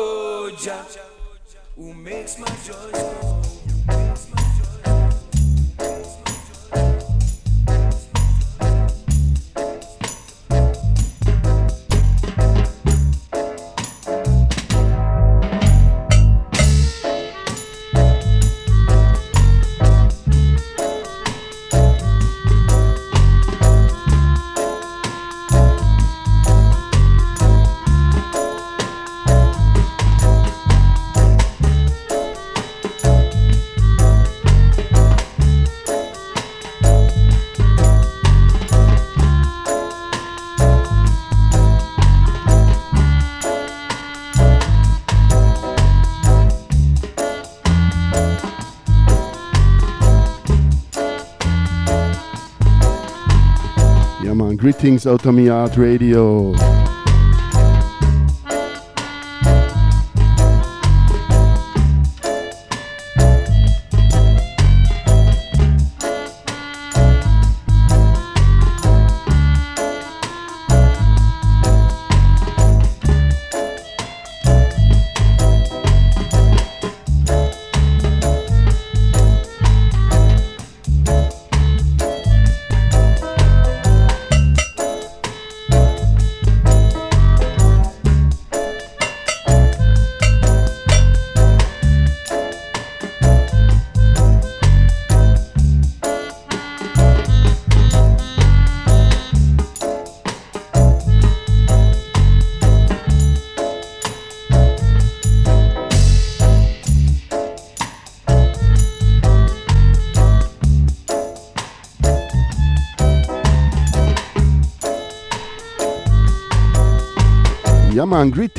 Oh, Jah, who makes my joy Greetings, Outta Mi Yard Radio.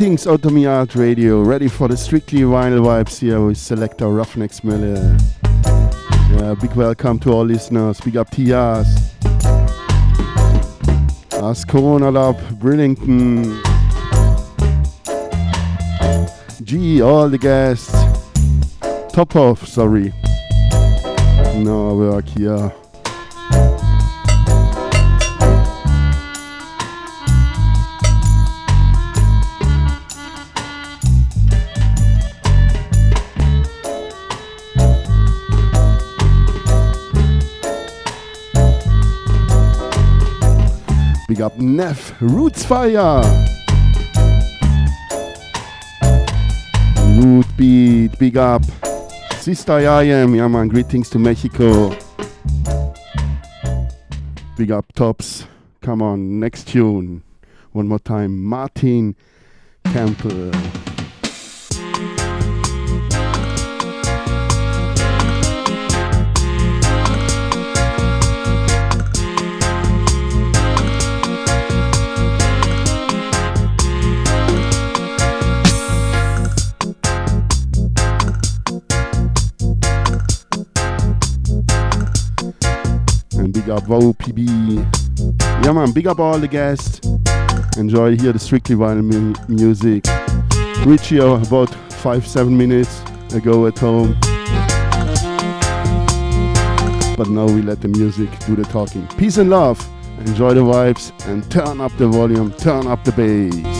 Greetings Outta Mi Yard Radio, ready for the strictly vinyl vibes here with selector Ruffneck Smille. Yeah, big welcome to all listeners, big up Tias, As Corona Lab, Brillington, G, all the guests, top off, sorry. No work here. Big up Neff, Roots Fire. Root Beat, big up. Sister I am, yeah man, greetings to Mexico. Big up Tops. Come on, next tune. One more time, Martin Campbell. Big up PB. Yeah man, big up all the guests. Enjoy here the Strictly Vinyl mu music. Reach here about 5-7 minutes ago at home. But now we let the music do the talking. Peace and love. Enjoy the vibes and turn up the volume, turn up the bass.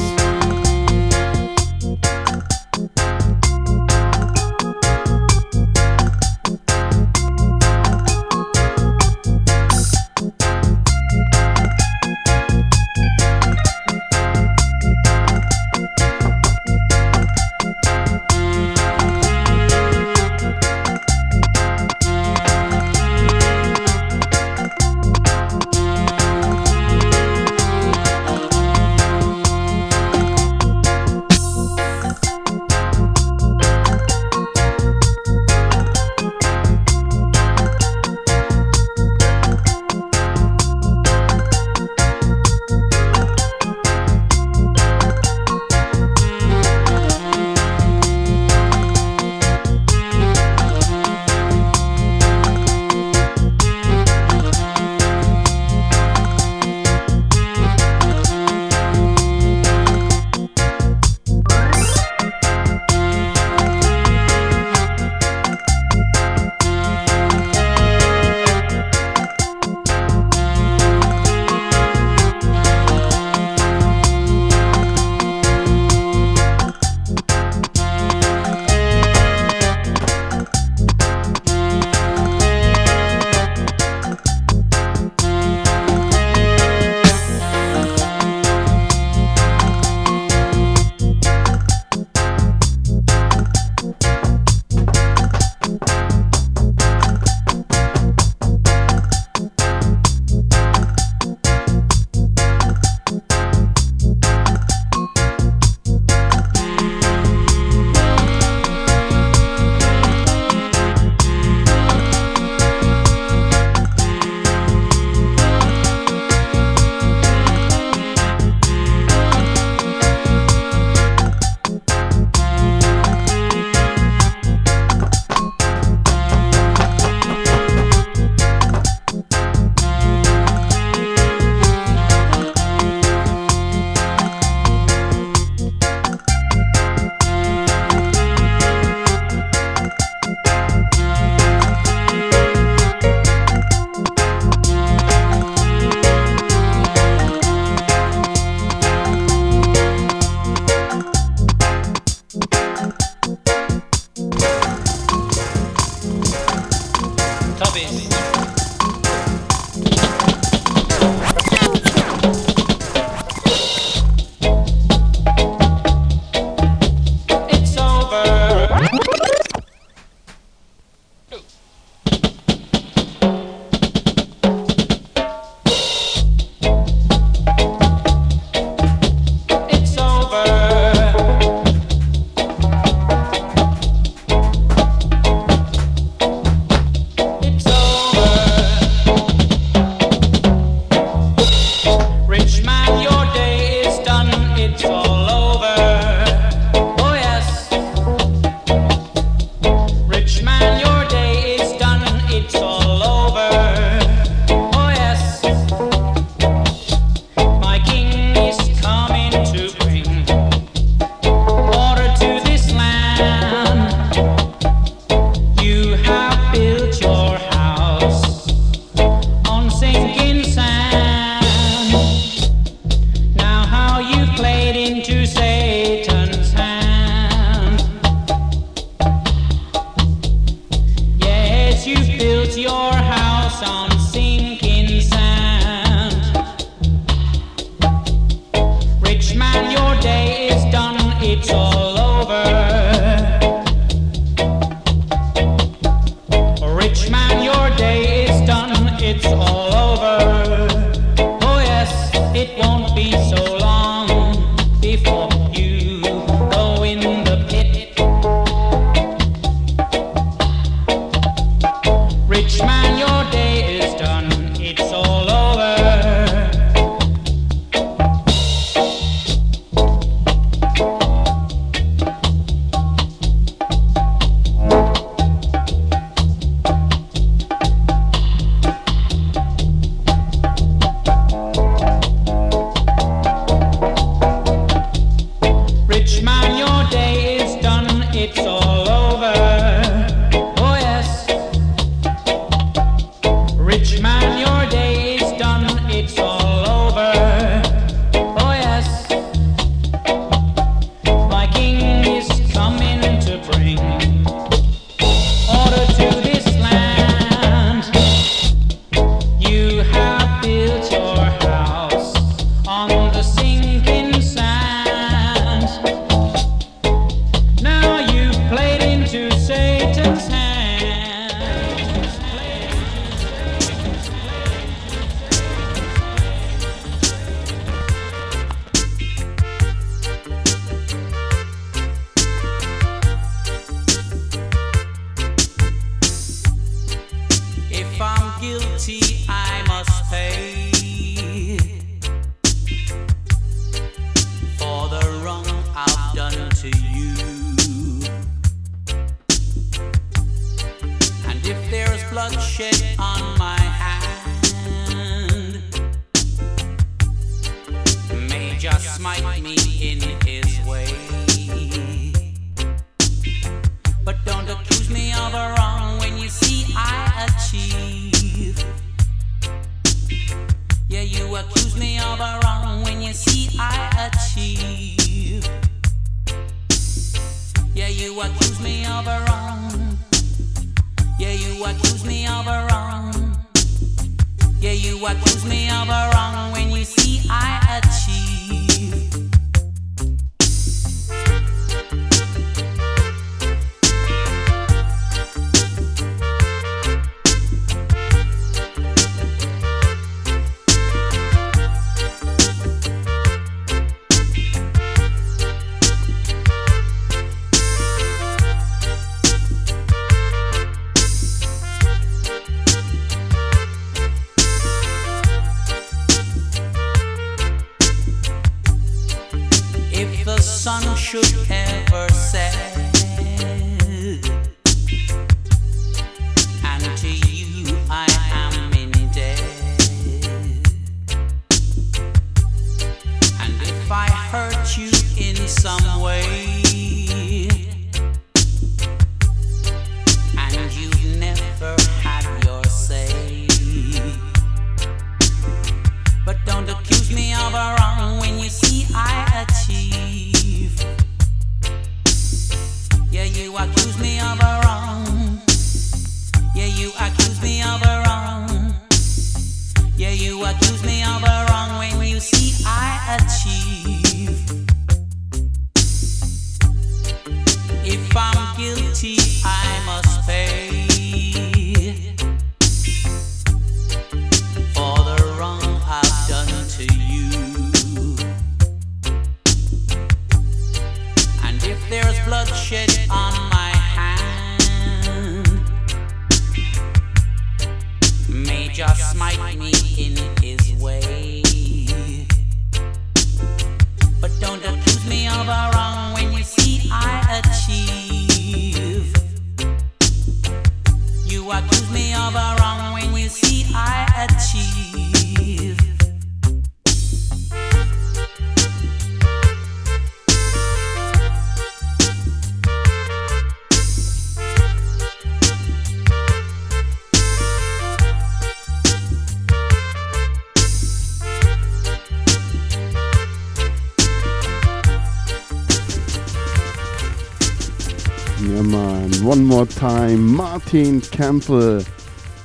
Time. Martin Campbell,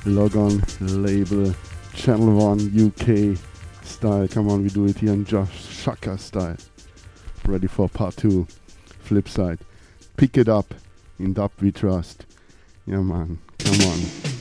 log on label, Channel 1 UK style. Come on, we do it here in Jah Shaka style. Ready for part 2, flip side. Pick it up, in dub we trust. Yeah, man, come on.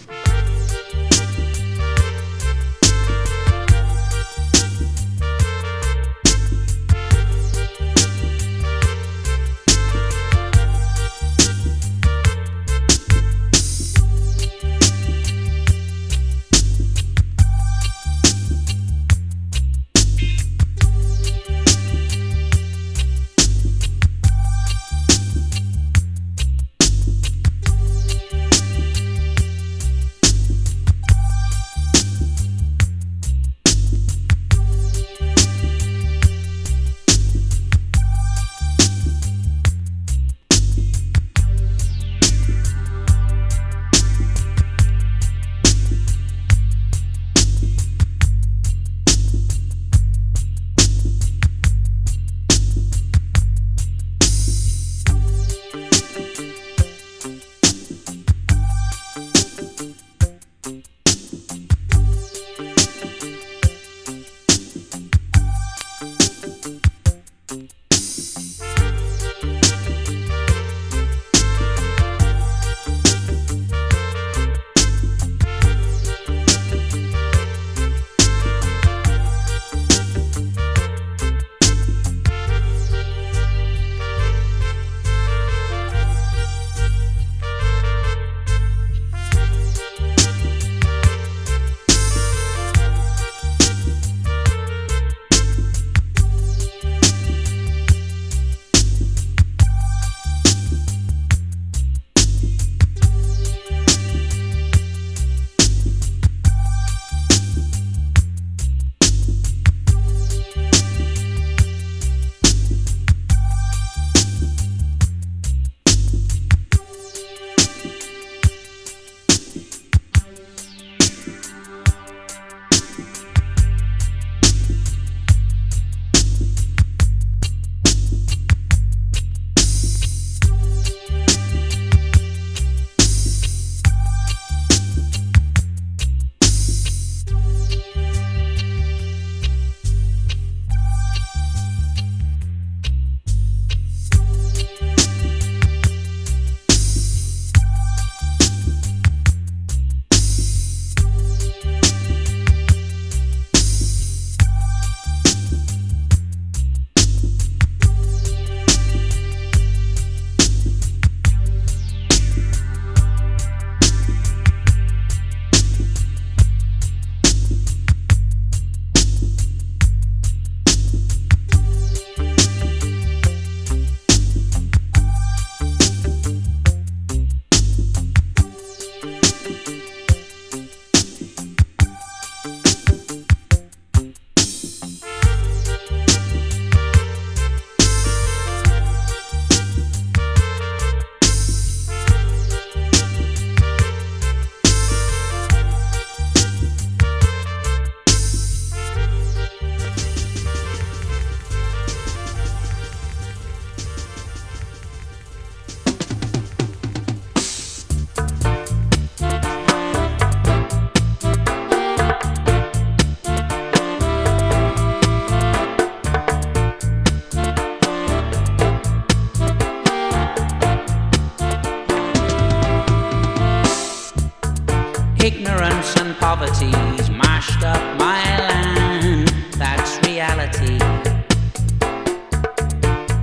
Ignorance and poverty's mashed up my land. That's reality.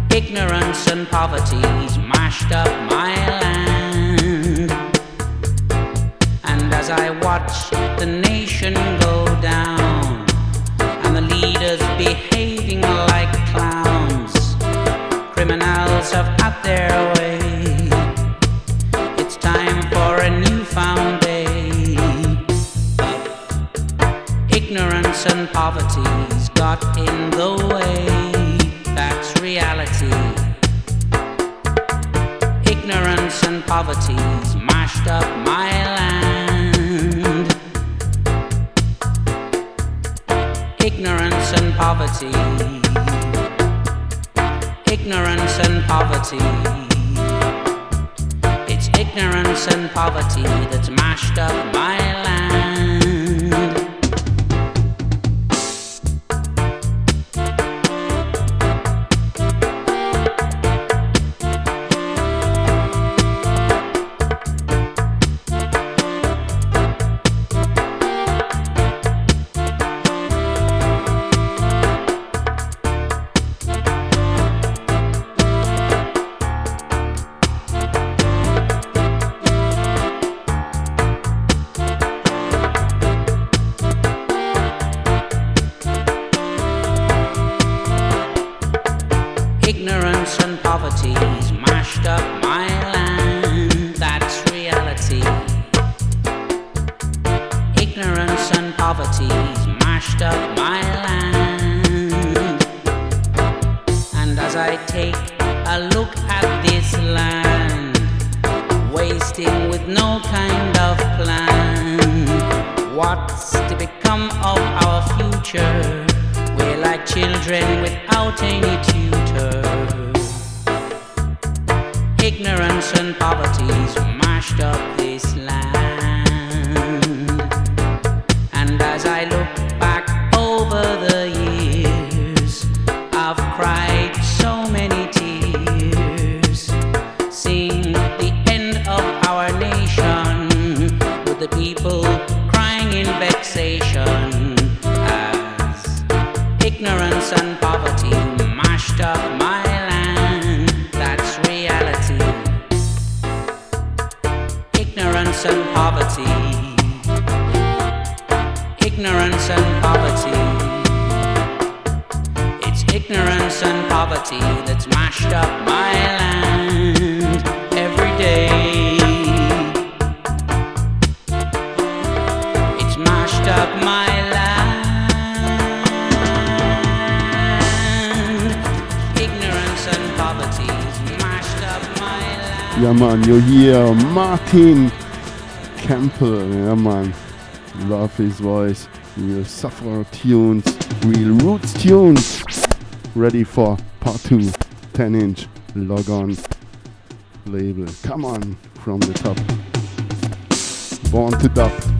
Ignorance and poverty's mashed up my land. And as I watch the nation go down and the leaders behaving like clowns, criminals have out their his voice, real suffer tunes, real roots tunes. Ready for part two, 10 inch log on label. Come on from the top. Born to Dub.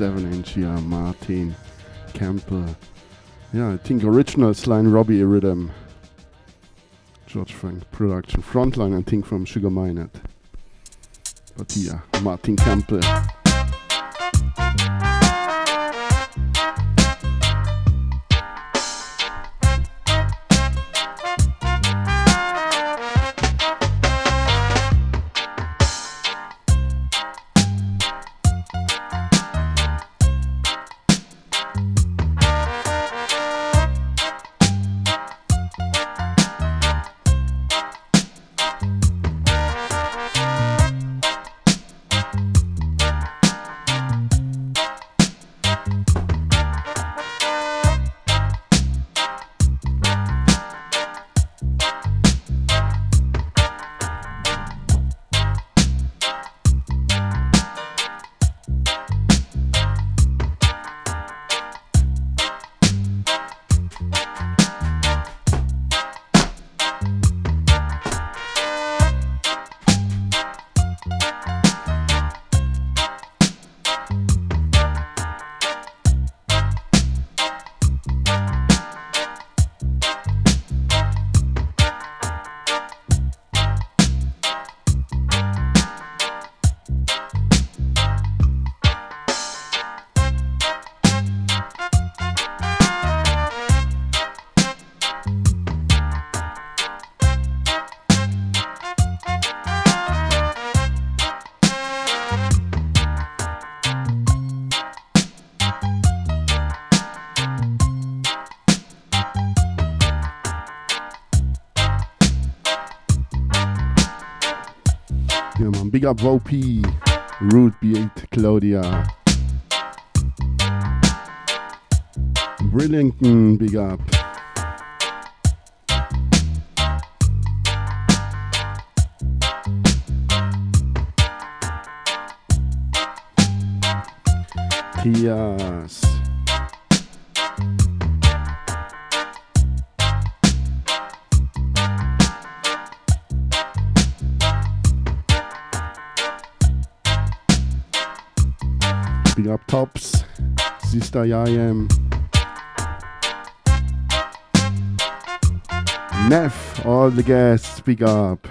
7 inch here, Martin Campbell. Yeah, I think original Sly Robbie rhythm. George Frank production. Frontline, I think, from Sugar Minott But yeah Martin Campbell. up Vopi, Root Beat Claudia. Brillington, big up. Tias. Tops, Sister Yayam, Neff, all the guests, speak up.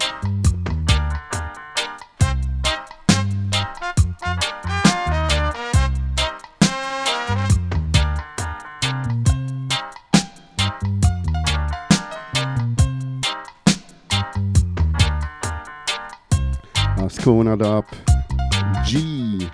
Asconad up. G.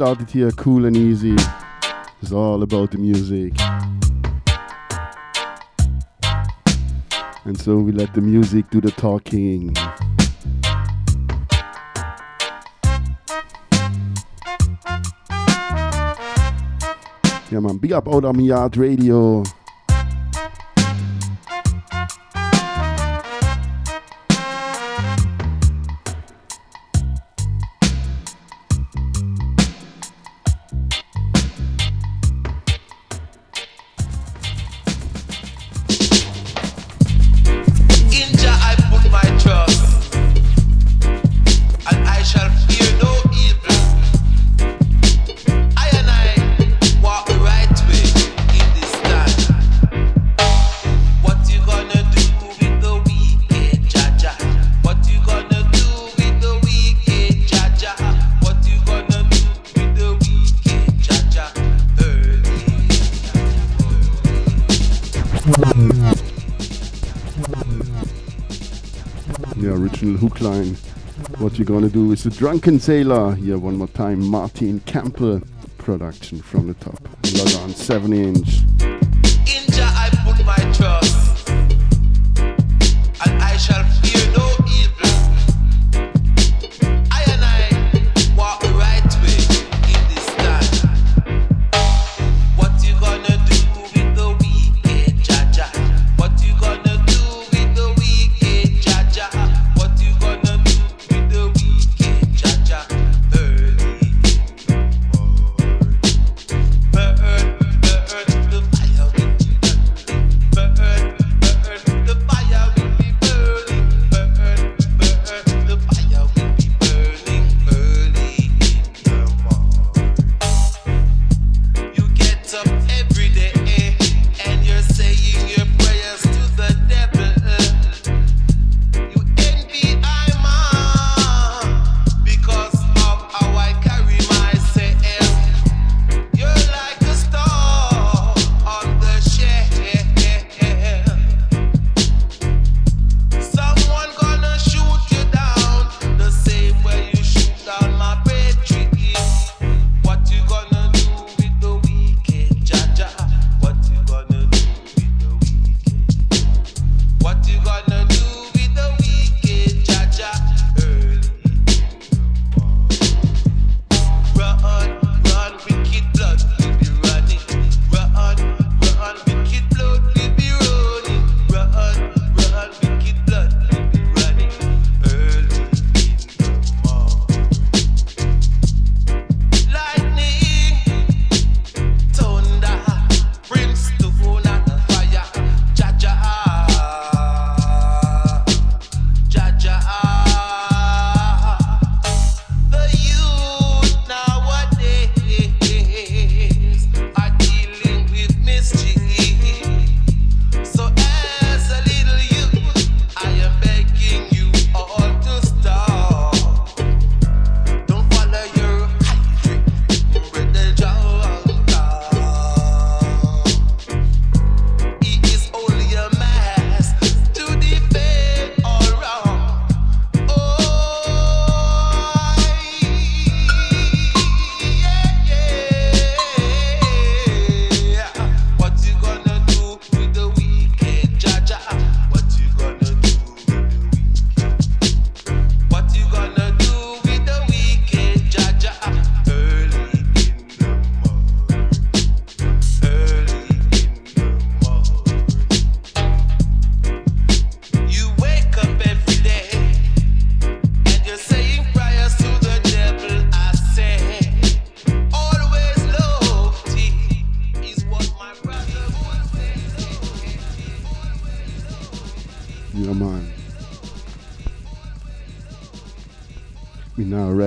started here cool and easy. It's all about the music. And so we let the music do the talking. Yeah man, big up out of Yard What you're gonna do is a drunken sailor. Here one more time, Martin Campbell production from the top. Log on 7 inch.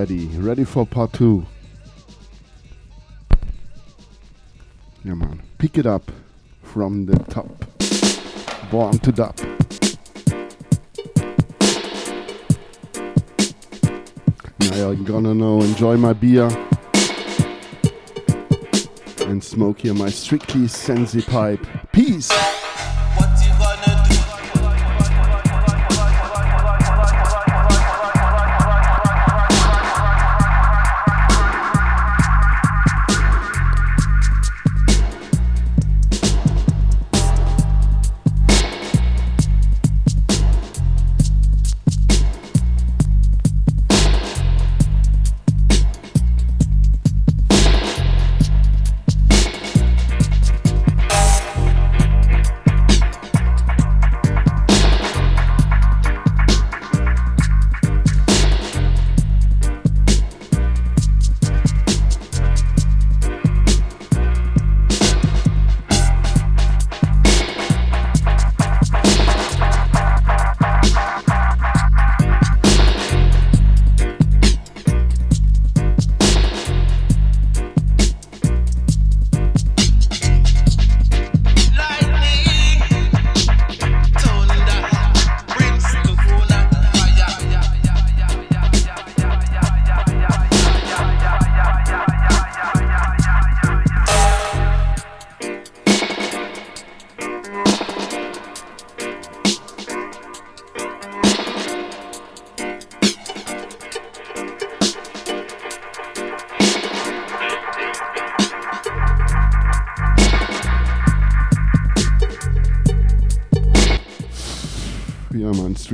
Ready, ready for part two. Yeah, man. Pick it up from the top. Born to dub. Now you're gonna know, enjoy my beer and smoke here my strictly sensi pipe. Peace!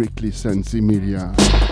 Strictly Sensi Media.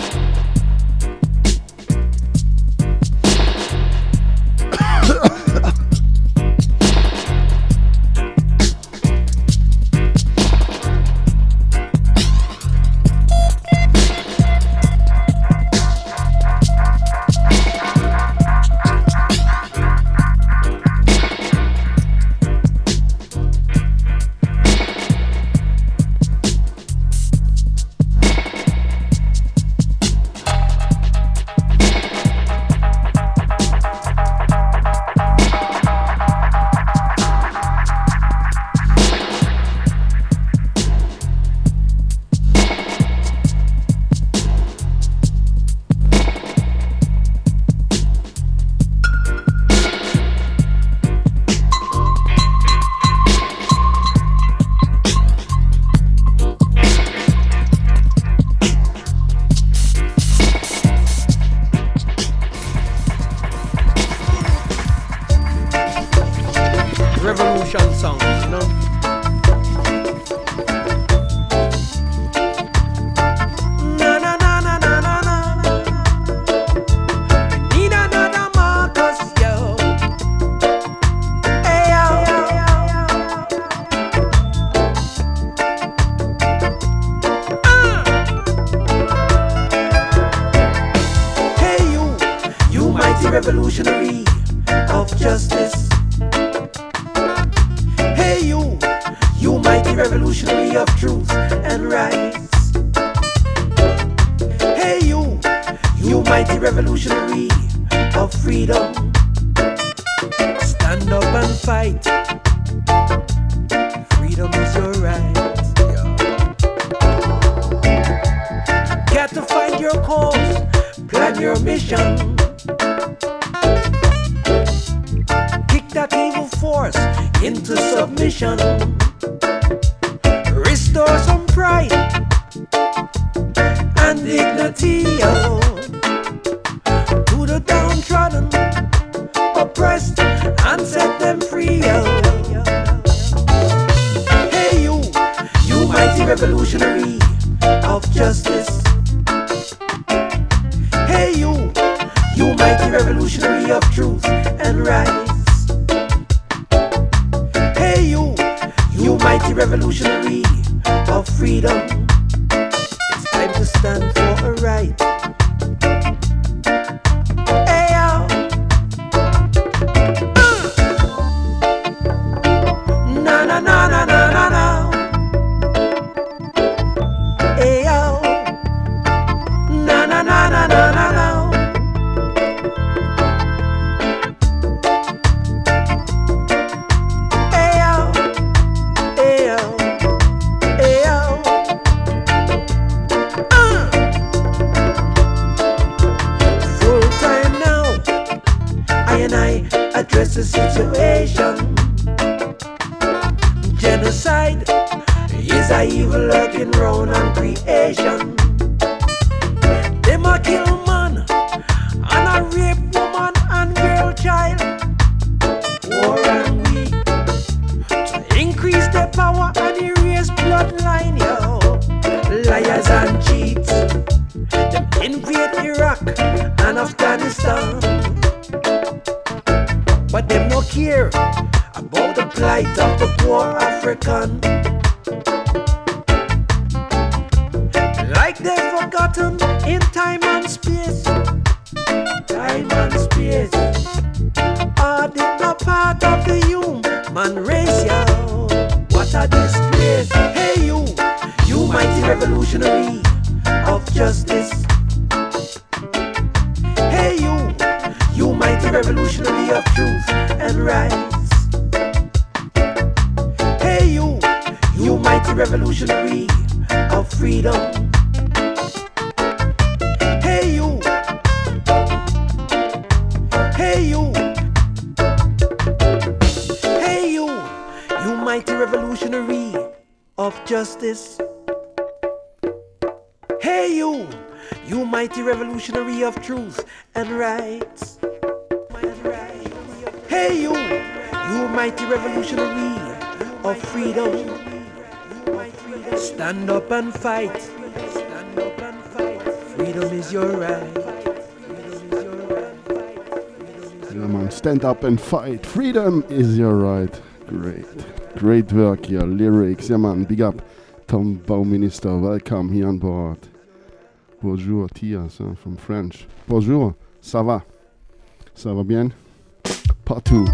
force into submission. Restore some pride and dignity oh, to the downtrodden, oppressed, and set them free. Oh. Hey, you, you mighty revolutionary of justice. Hey, you, you mighty revolutionary of truth and right. revolution. up and fight. Freedom is your right. Great. Great work here, Lyrics. Yeah, man. Big up. Tom Bauminister. Welcome here on board. Bonjour, Tia, so uh, from French. Bonjour. Ça va? Ça va bien? Part two.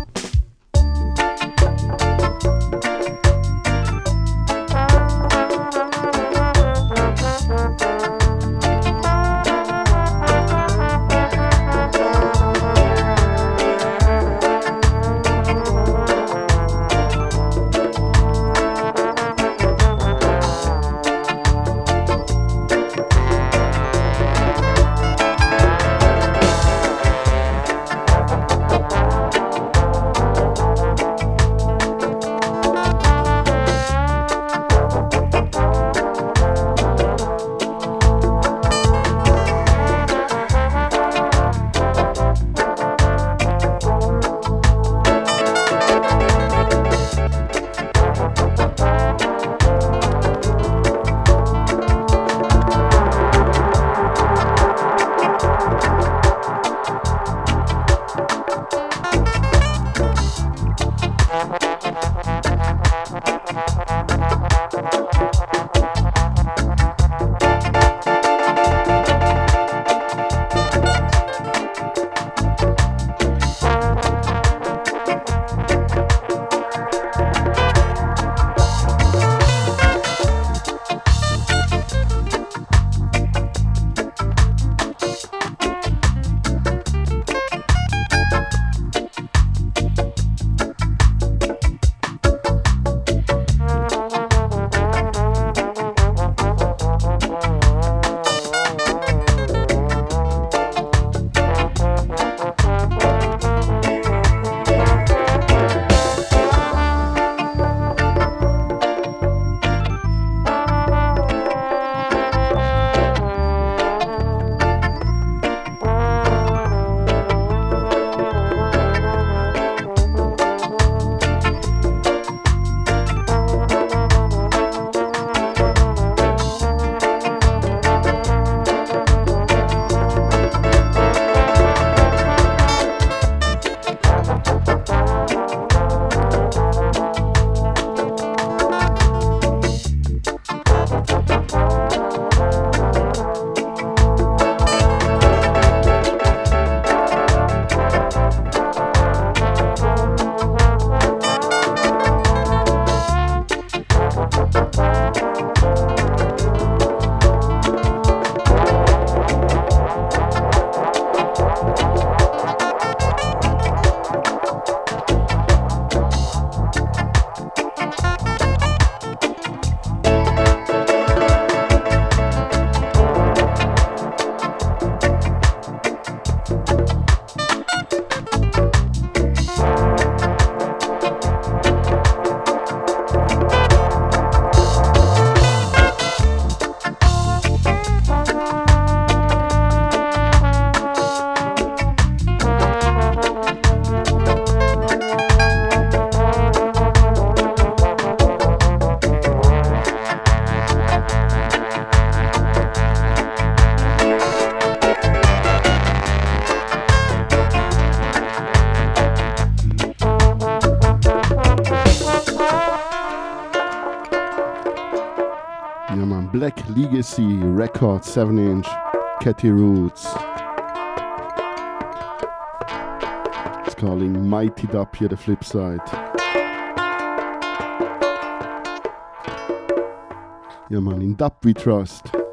Legacy record 7 inch Catty Roots. It's calling Mighty Dub here the flip side. Yeah man, in Dub we trust.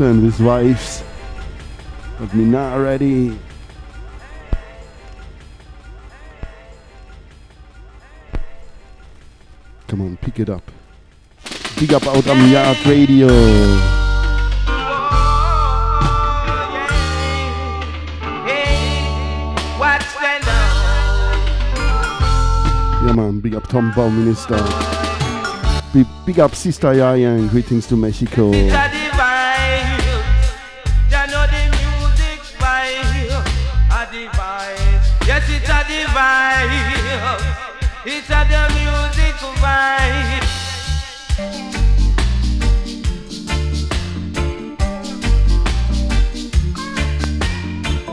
Wilson with wives, but me not ready. Come on, pick it up. Big up Outta Mi Yard Radio. Yeah man, big up Tom Bauminister. Big, big up Sister Yaya and greetings to Mexico.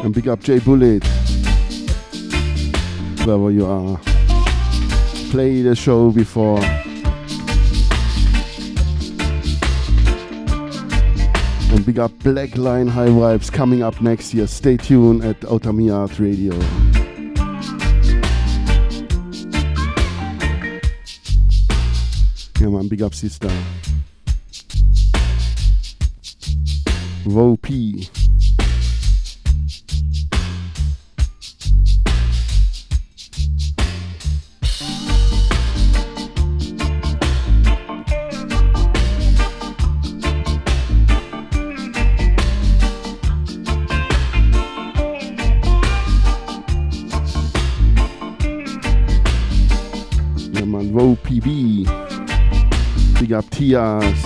And big up J Bullet. wherever you are. Play the show before. And big up Black Line High Vibes coming up next year. Stay tuned at Outta Mi Yard Radio. Yeah man, big up sister. Vo P. Big up Tias.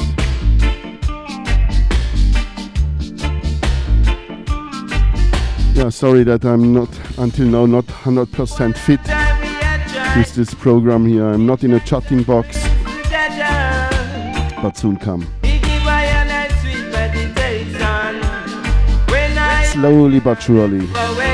Yeah, sorry that I'm not until now not 100% fit with this program here. I'm not in a chatting box, but soon come. Slowly but surely.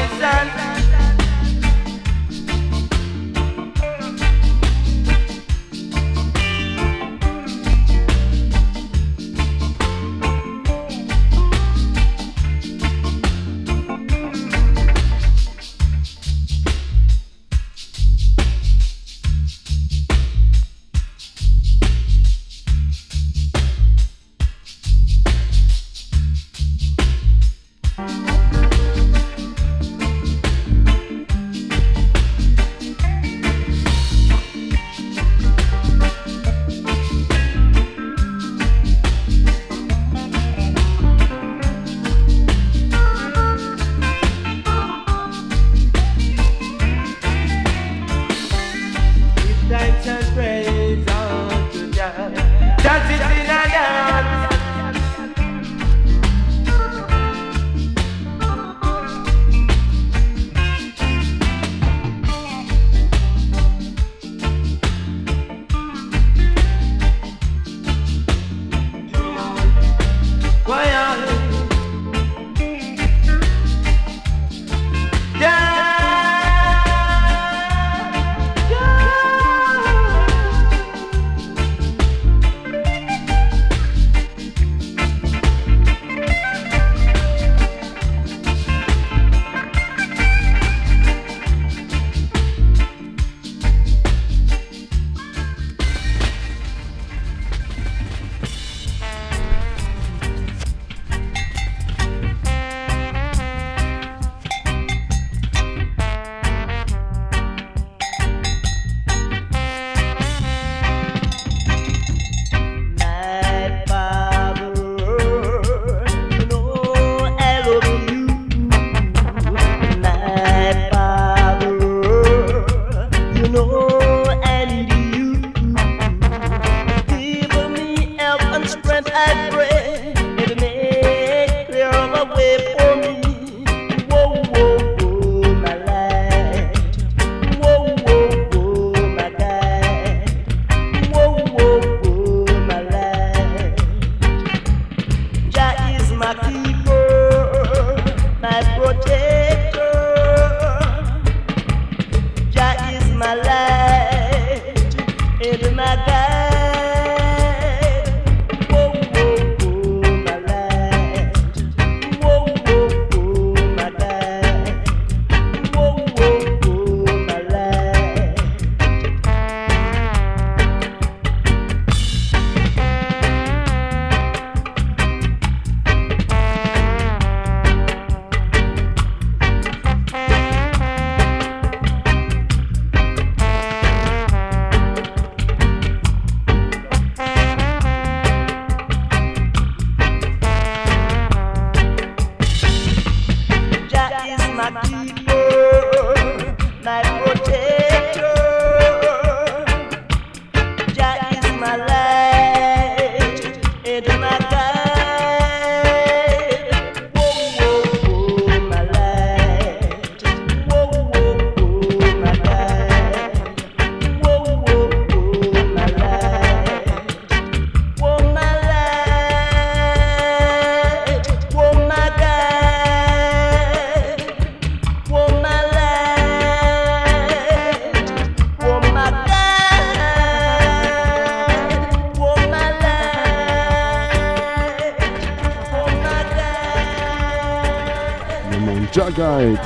Jugguide.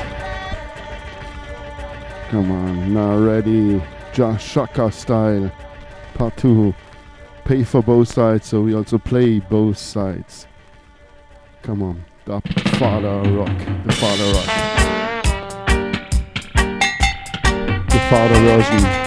Come on, now ready. Jah Shaka style. Part 2. Pay for both sides, so we also play both sides. Come on, the father rock. The father rock. The father version.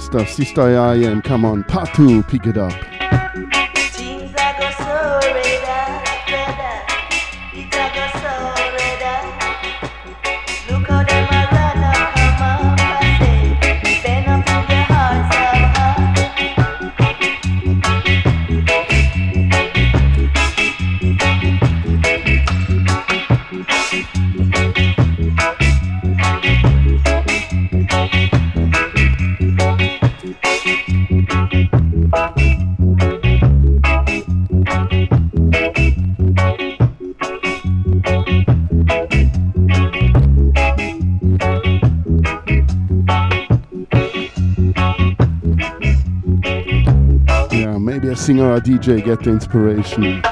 Bauminister, Sister Yayan, come on, two, pick it up. Singer or DJ get the inspiration.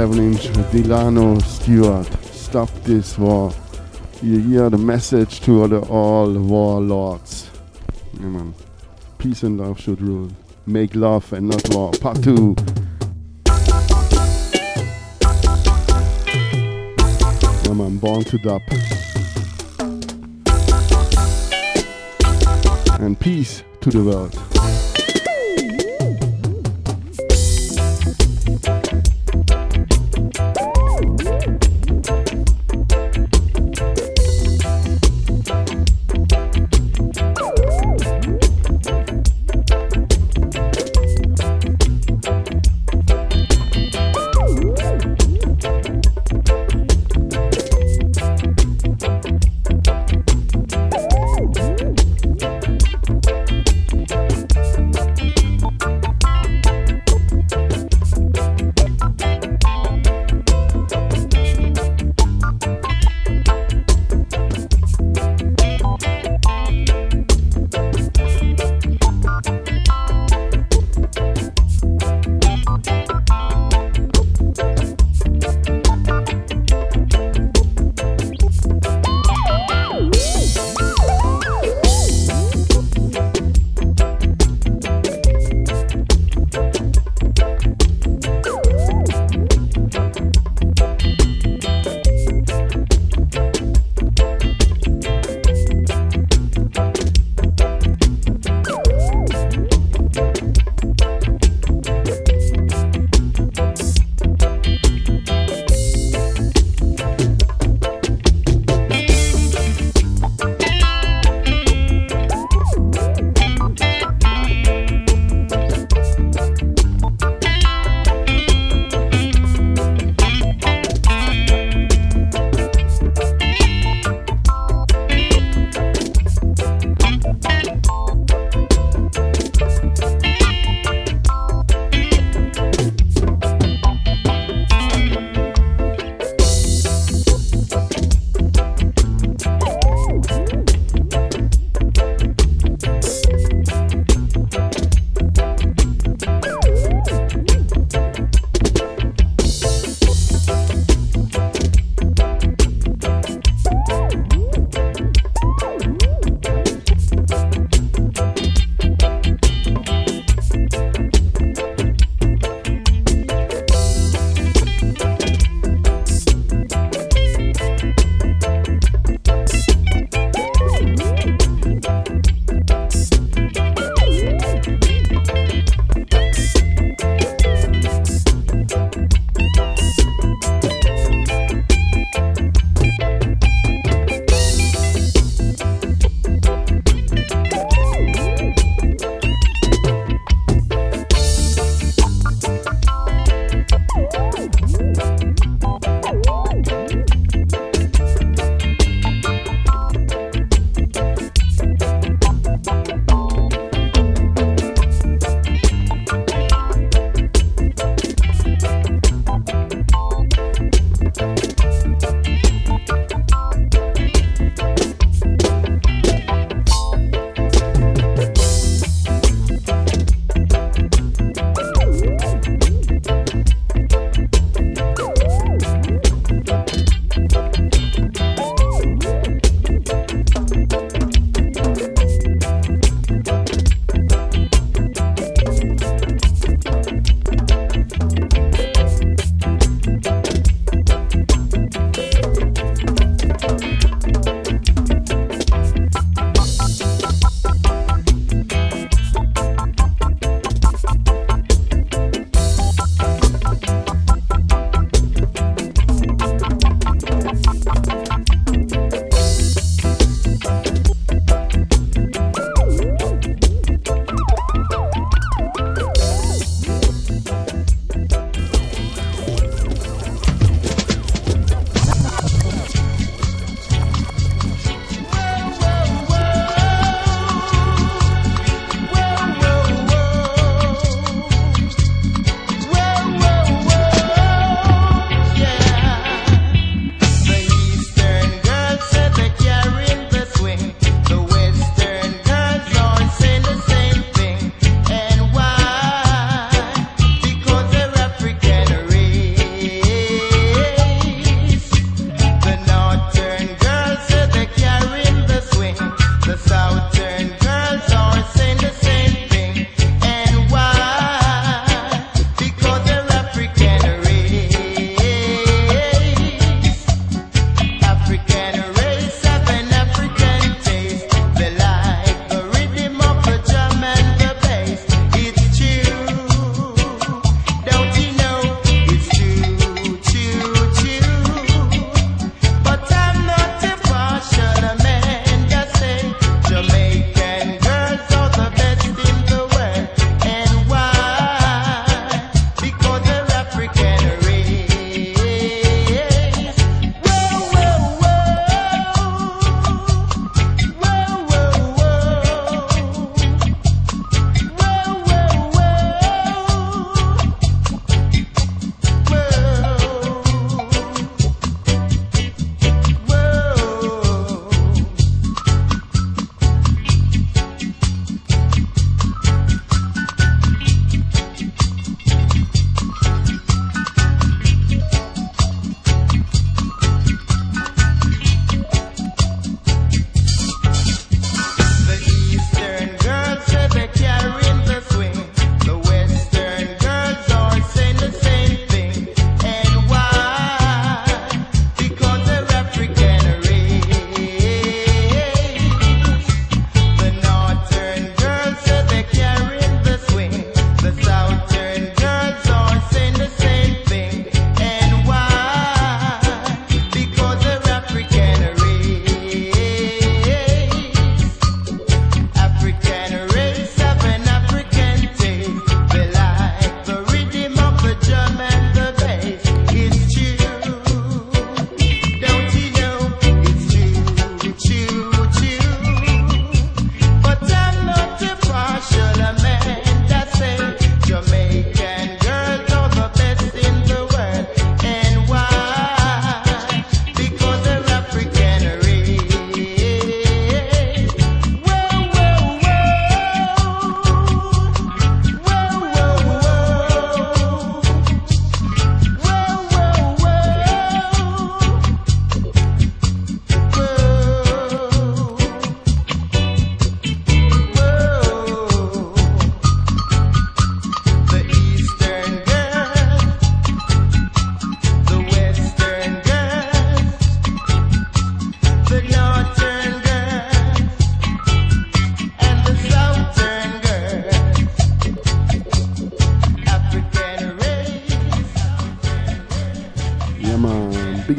7 inch Delano Stewart. Stop this war. You hear the message to the all warlords. Man. Peace and love should rule. Make love and not war. Part 2. Yeah, man. Born to dub. And peace to the world.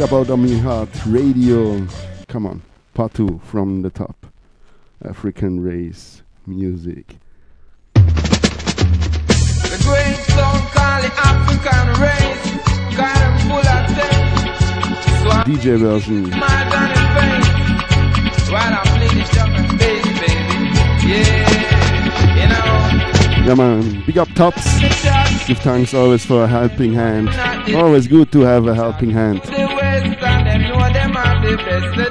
about Amin Heart Radio. Come on, part two from the top. African race music. The great song called African race. Got full I DJ version. Face, yeah, man. Big up tops. Give thanks always for a helping hand. Always good to have a helping hand best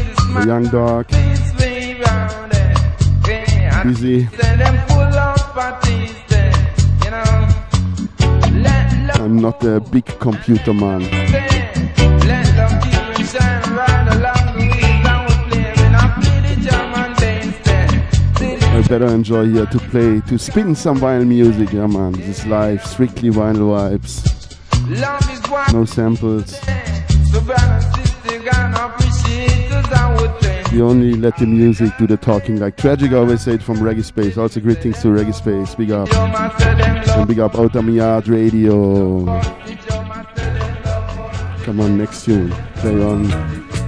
the young dog, Busy, I'm not a big computer man. I better enjoy here to play, to spin some vinyl music, yeah man. This is live, strictly vinyl vibes. No samples. You only let the music do the talking. Like Tragic I always said from Reggae Space. Also greetings to Reggae Space. Big up. And big up Outta Mi Yard Radio. Come on, next tune. Play on.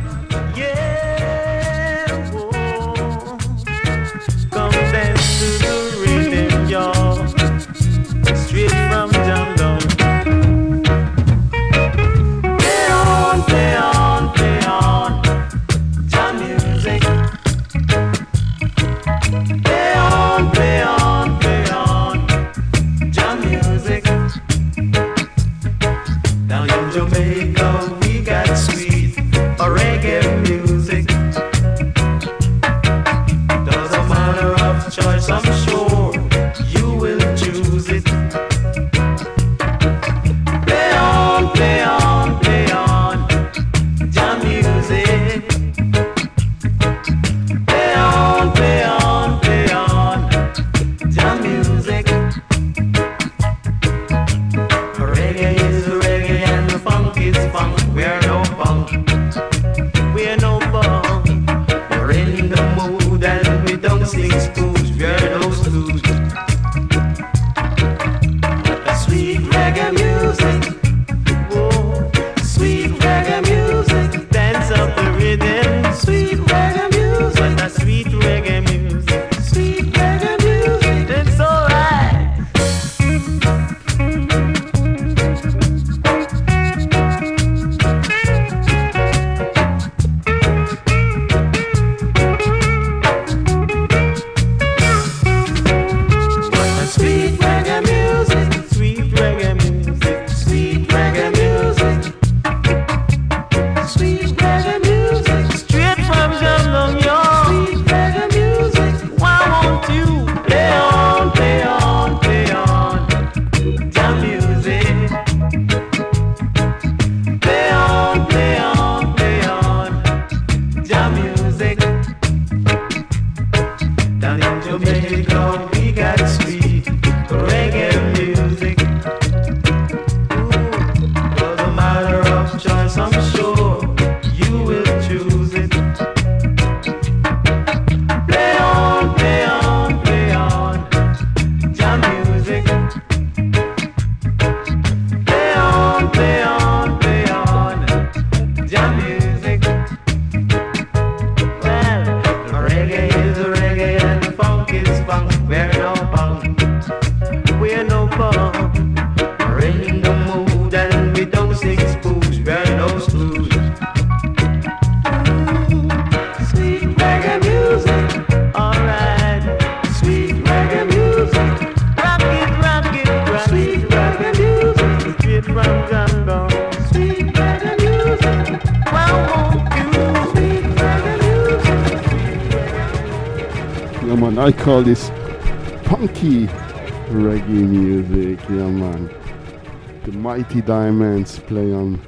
Play on.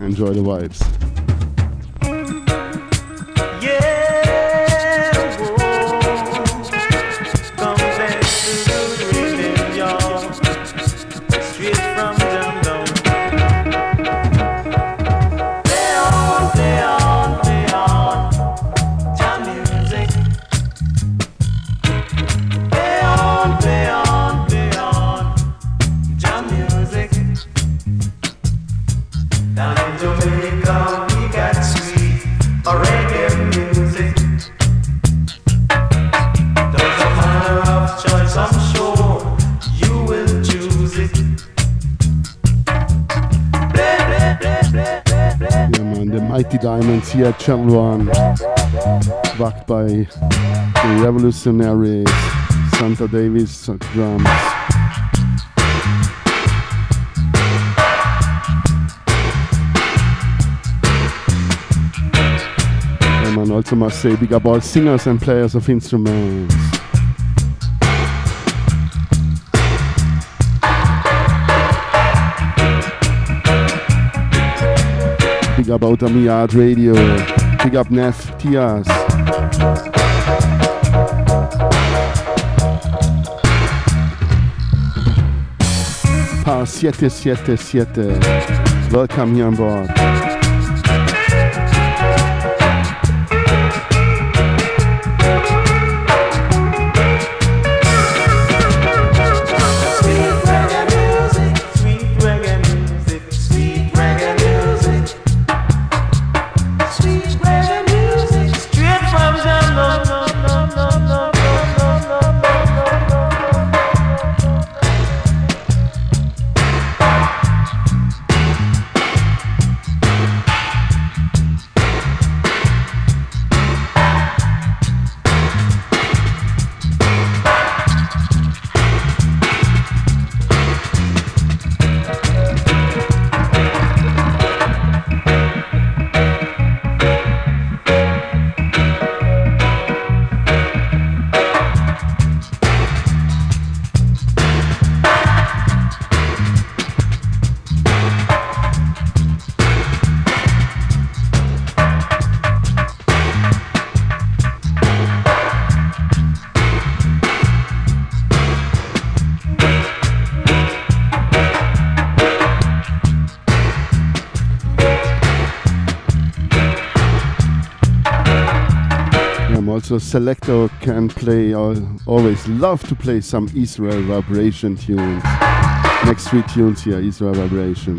Enjoy the vibes. Channel One, backed by the revolutionary Santa Davis drums. And man also must say big up all singers and players of instruments. Big up Outta Mi Yard Radio. Big up Neff Tias. Par 777. Welcome here on board. So selector can play or always love to play some Israel vibration tunes. Next three tunes here, Israel vibration.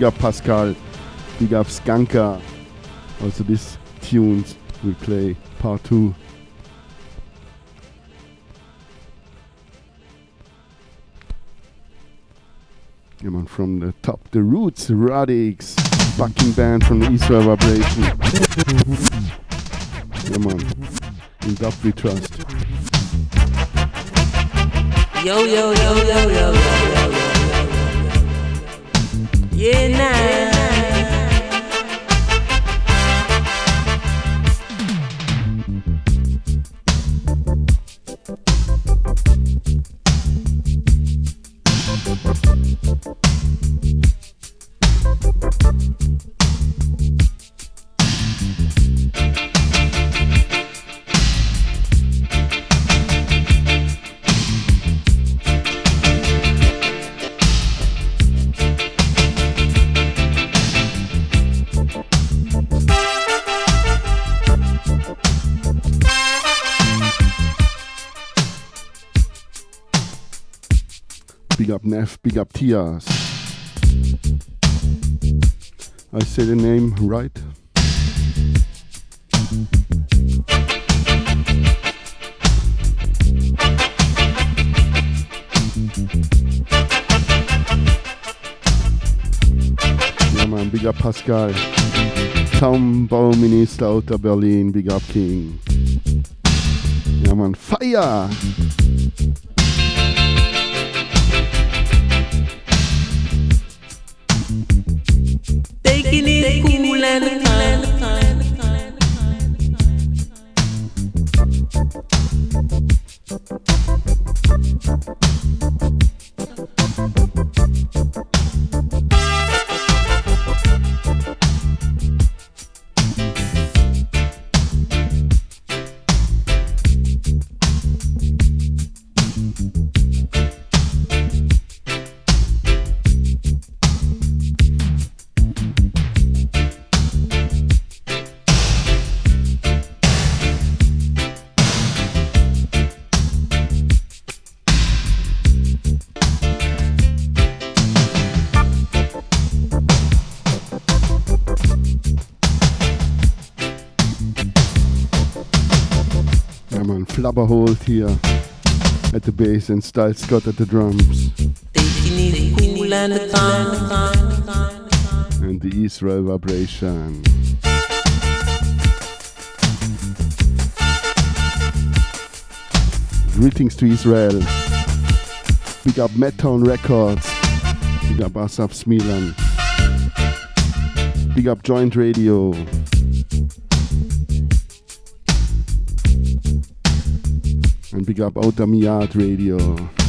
Big up Pascal, big up Skanka. Also this tunes will play part two. Come on, from the top, the roots, Radics, fucking band from the Israel Vibration. Come on, in God we trust. yo, yo, yo, yo, yo, yo. yo. Yeah, now. Up big up Tias. I say the name right? Ja man, big up Pascal. Tom Bauminister of Berlin, big up King. Ja man, Feier! Flabba Holt here at the bass and Style Scott at the drums. And the Israel vibration. Greetings to Israel. Big up Metron Records. Big up Asaf Smilan. Big up Joint Radio. Big up Outta Mi Yard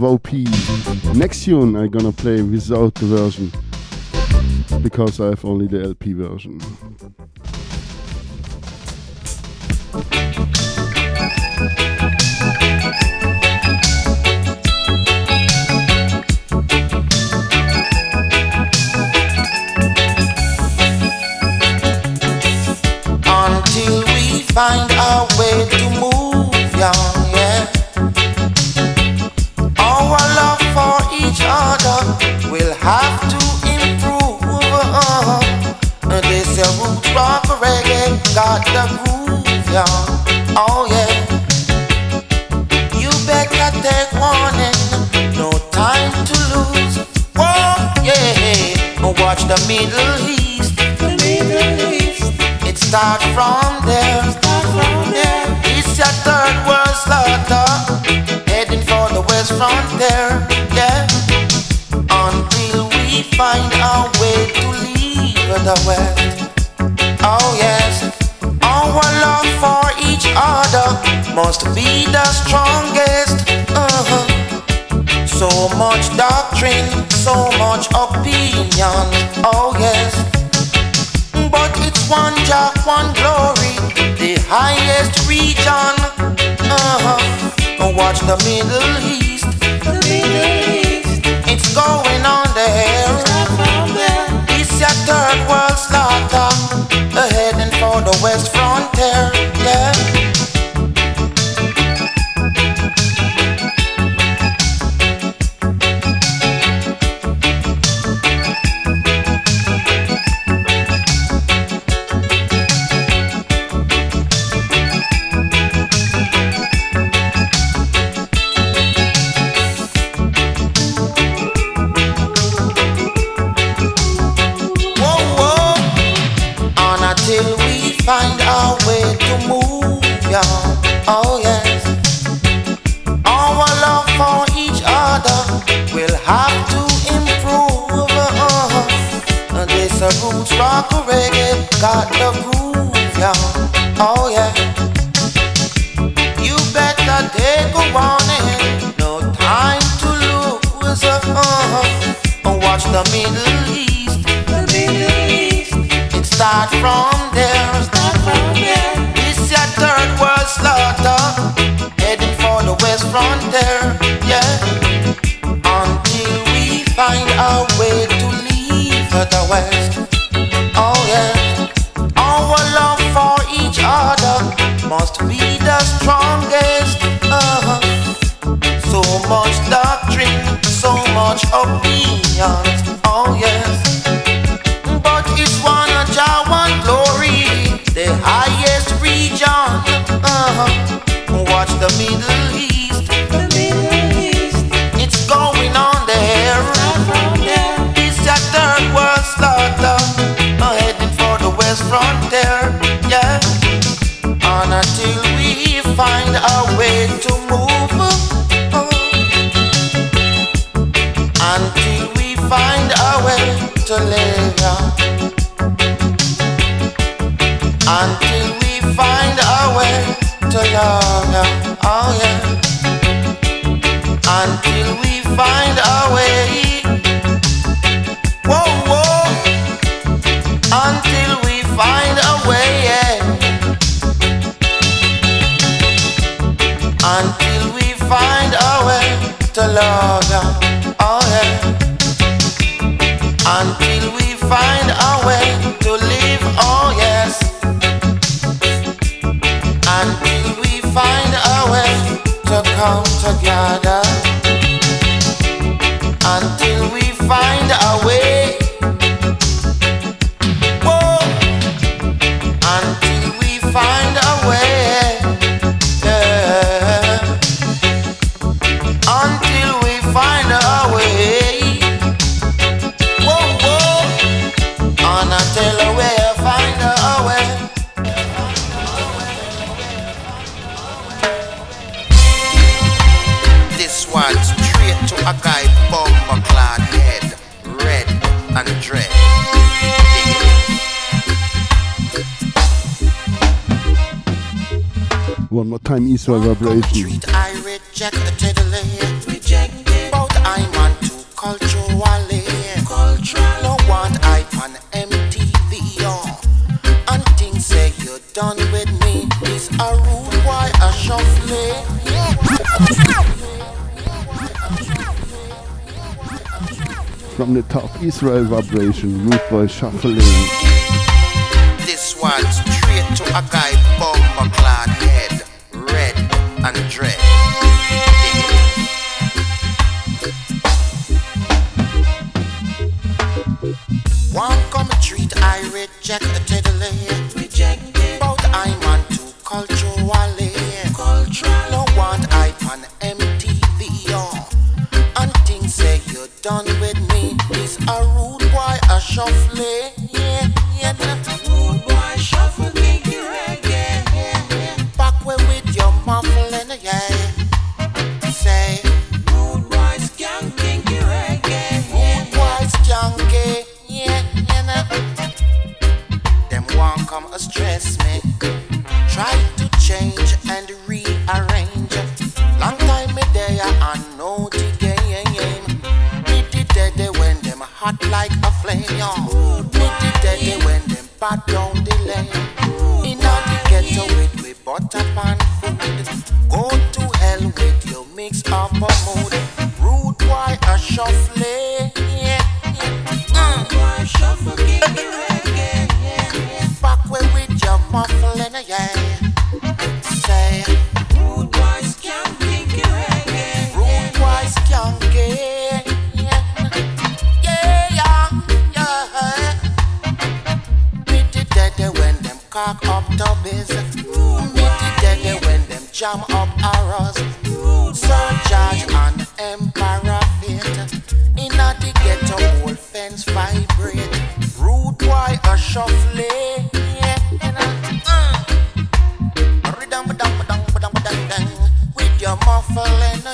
Radio. Next tune I'm gonna play without the version because I have only the LP version. third world slaughter, heading for the west frontier. Yeah. Israel vibration, root boy shuffling.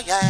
Yeah.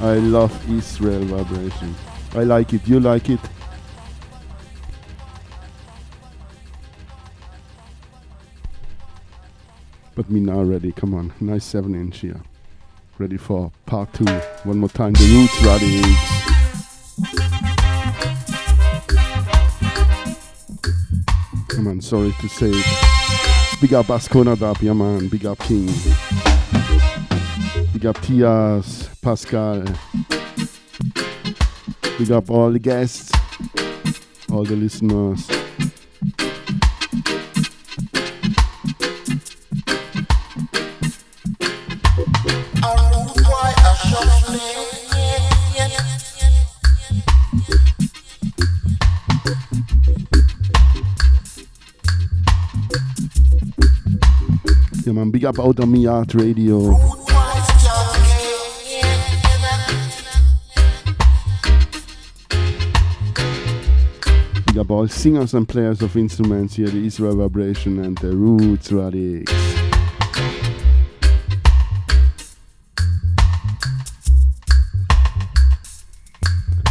I love Israel vibration. I like it. You like it? But me now ready. Come on. Nice 7 inch here. Ready for part 2. One more time. The Roots Radics. Come on. Sorry to say it. Big up Ascona Dub. Yeah, man. Big up King. Big up Tias, Pascal. Big up all the guests, all the listeners. Yeah, man. Big up Outta Mi Yard Radio. All singers and players of instruments here, the Israel Vibration and the Roots Radics.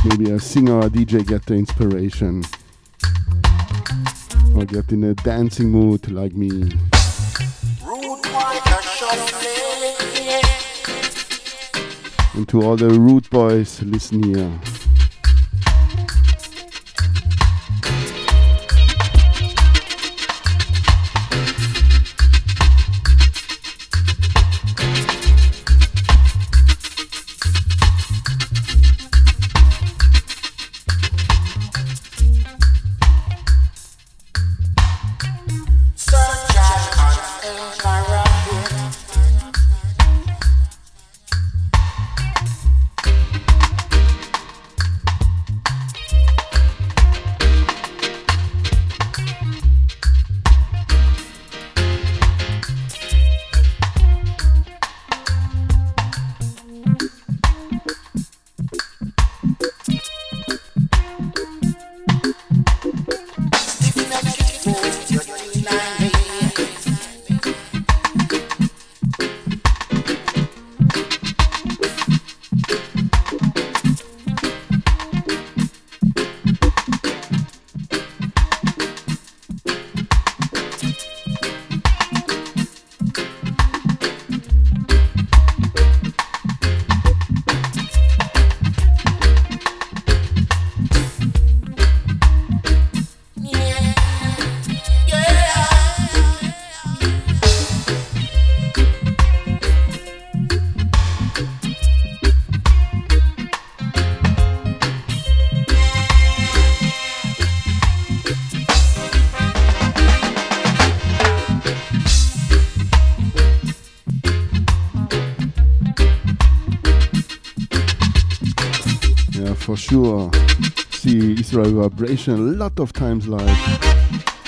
Maybe a singer or DJ get the inspiration. Or get in a dancing mood like me. Rude boy, a shuffling. And to all the root boys, listen here. Vibration a lot of times live.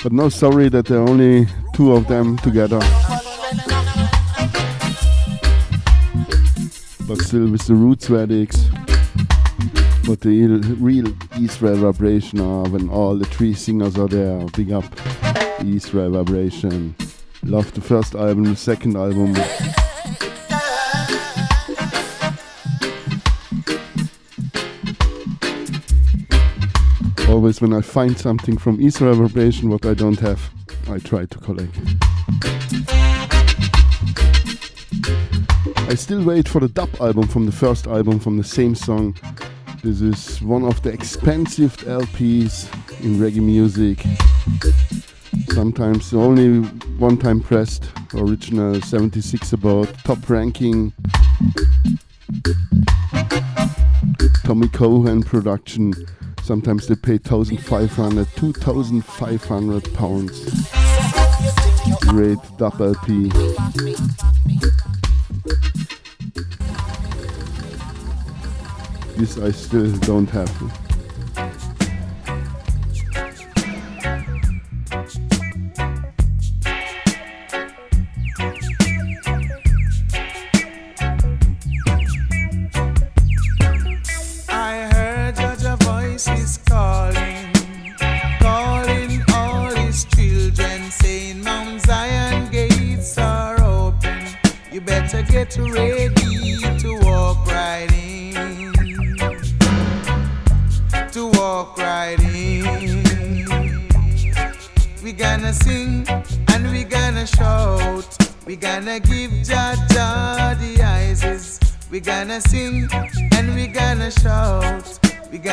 But no sorry that there are only two of them together. But still with the Roots Radics. But the real- real Israel Vibration are when all the three singers are there. Big up Israel Vibration. Love the first album, the second album. Always when I find something from Israel Vibration what I don't have, I try to collect. I still wait for the dub album from the first album from the same song. This is one of the expensive LPs in reggae music. Sometimes only one time pressed, original 76 about, top ranking. Tommy Cowan production. Sometimes they pay 1,500, 2,500 pounds. Great double LP. This I still don't have.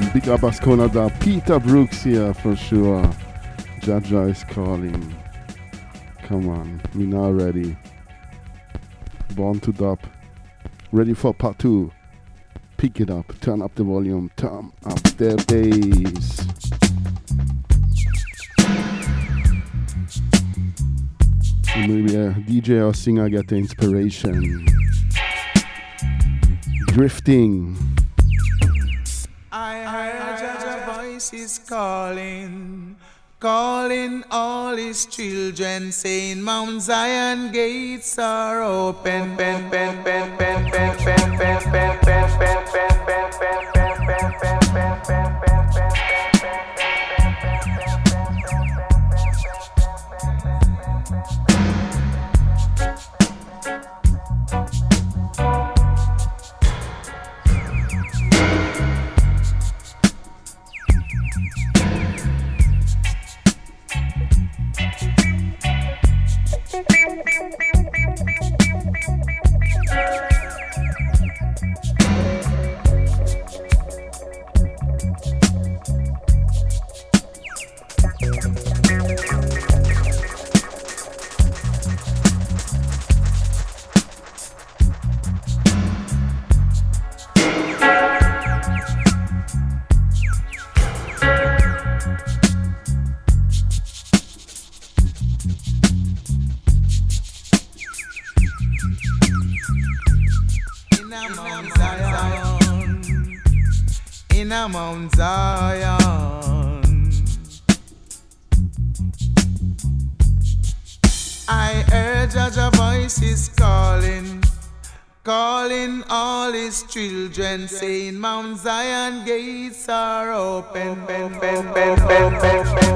Um, Canada. Peter Broggs here for sure. Jah Jah is calling. Come on, we now ready. Born to dub. Ready for part two. pick it up, turn up the volume, turn up the bass. maybe a DJ or singer get the inspiration. Drifting. I heard your voice is calling, calling all his children, saying Mount Zion gates are open. Ben, ben, ben, ben, ben, ben, ben, ben, ben, ben, ben, ben, ben. Mount Zion. I heard Jah Jah voices calling, calling all his children, saying Mount Zion gates are open. Ben,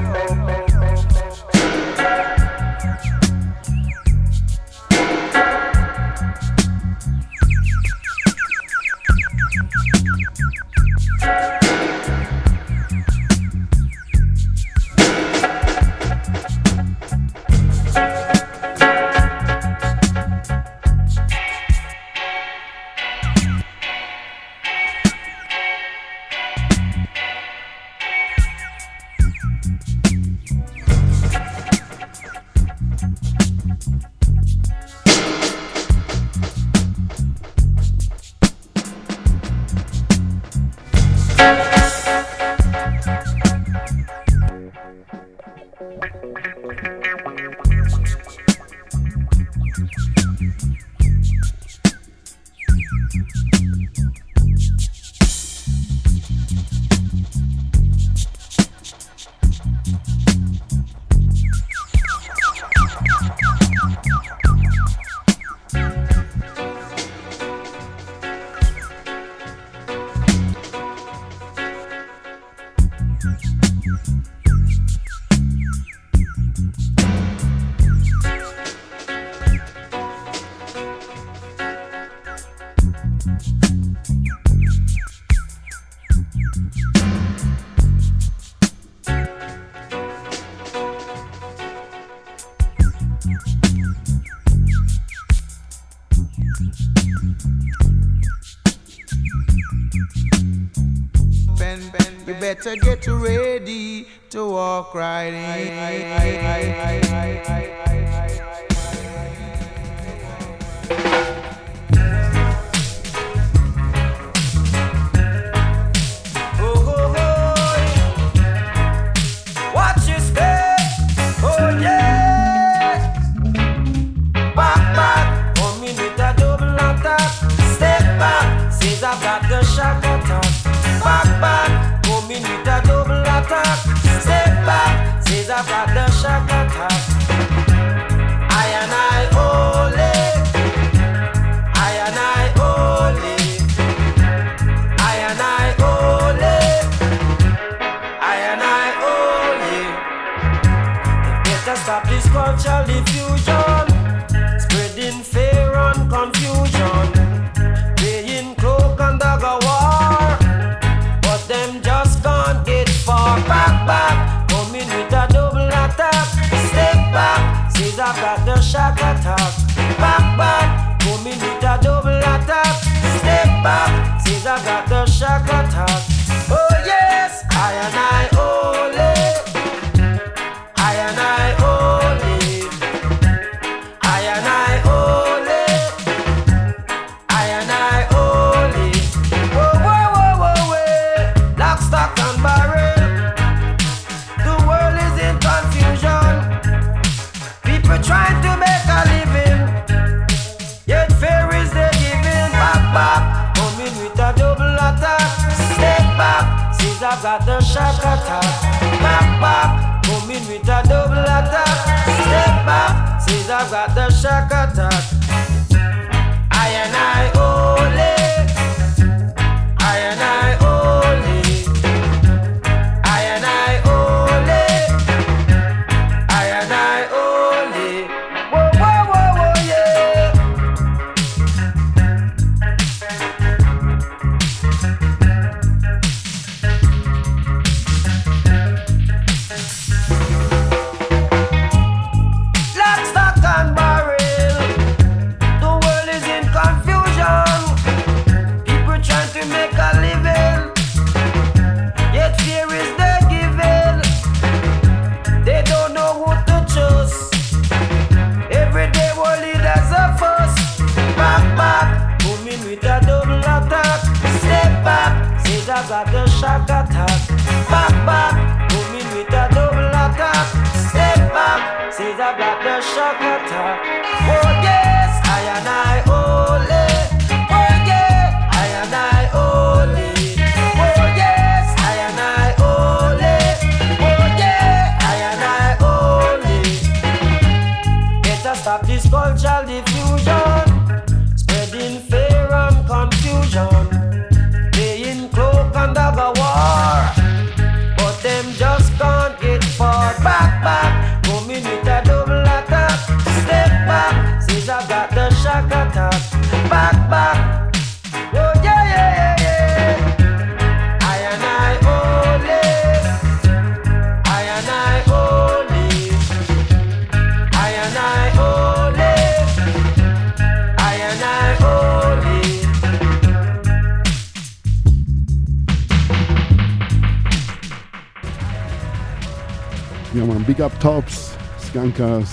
I've got the shock attack.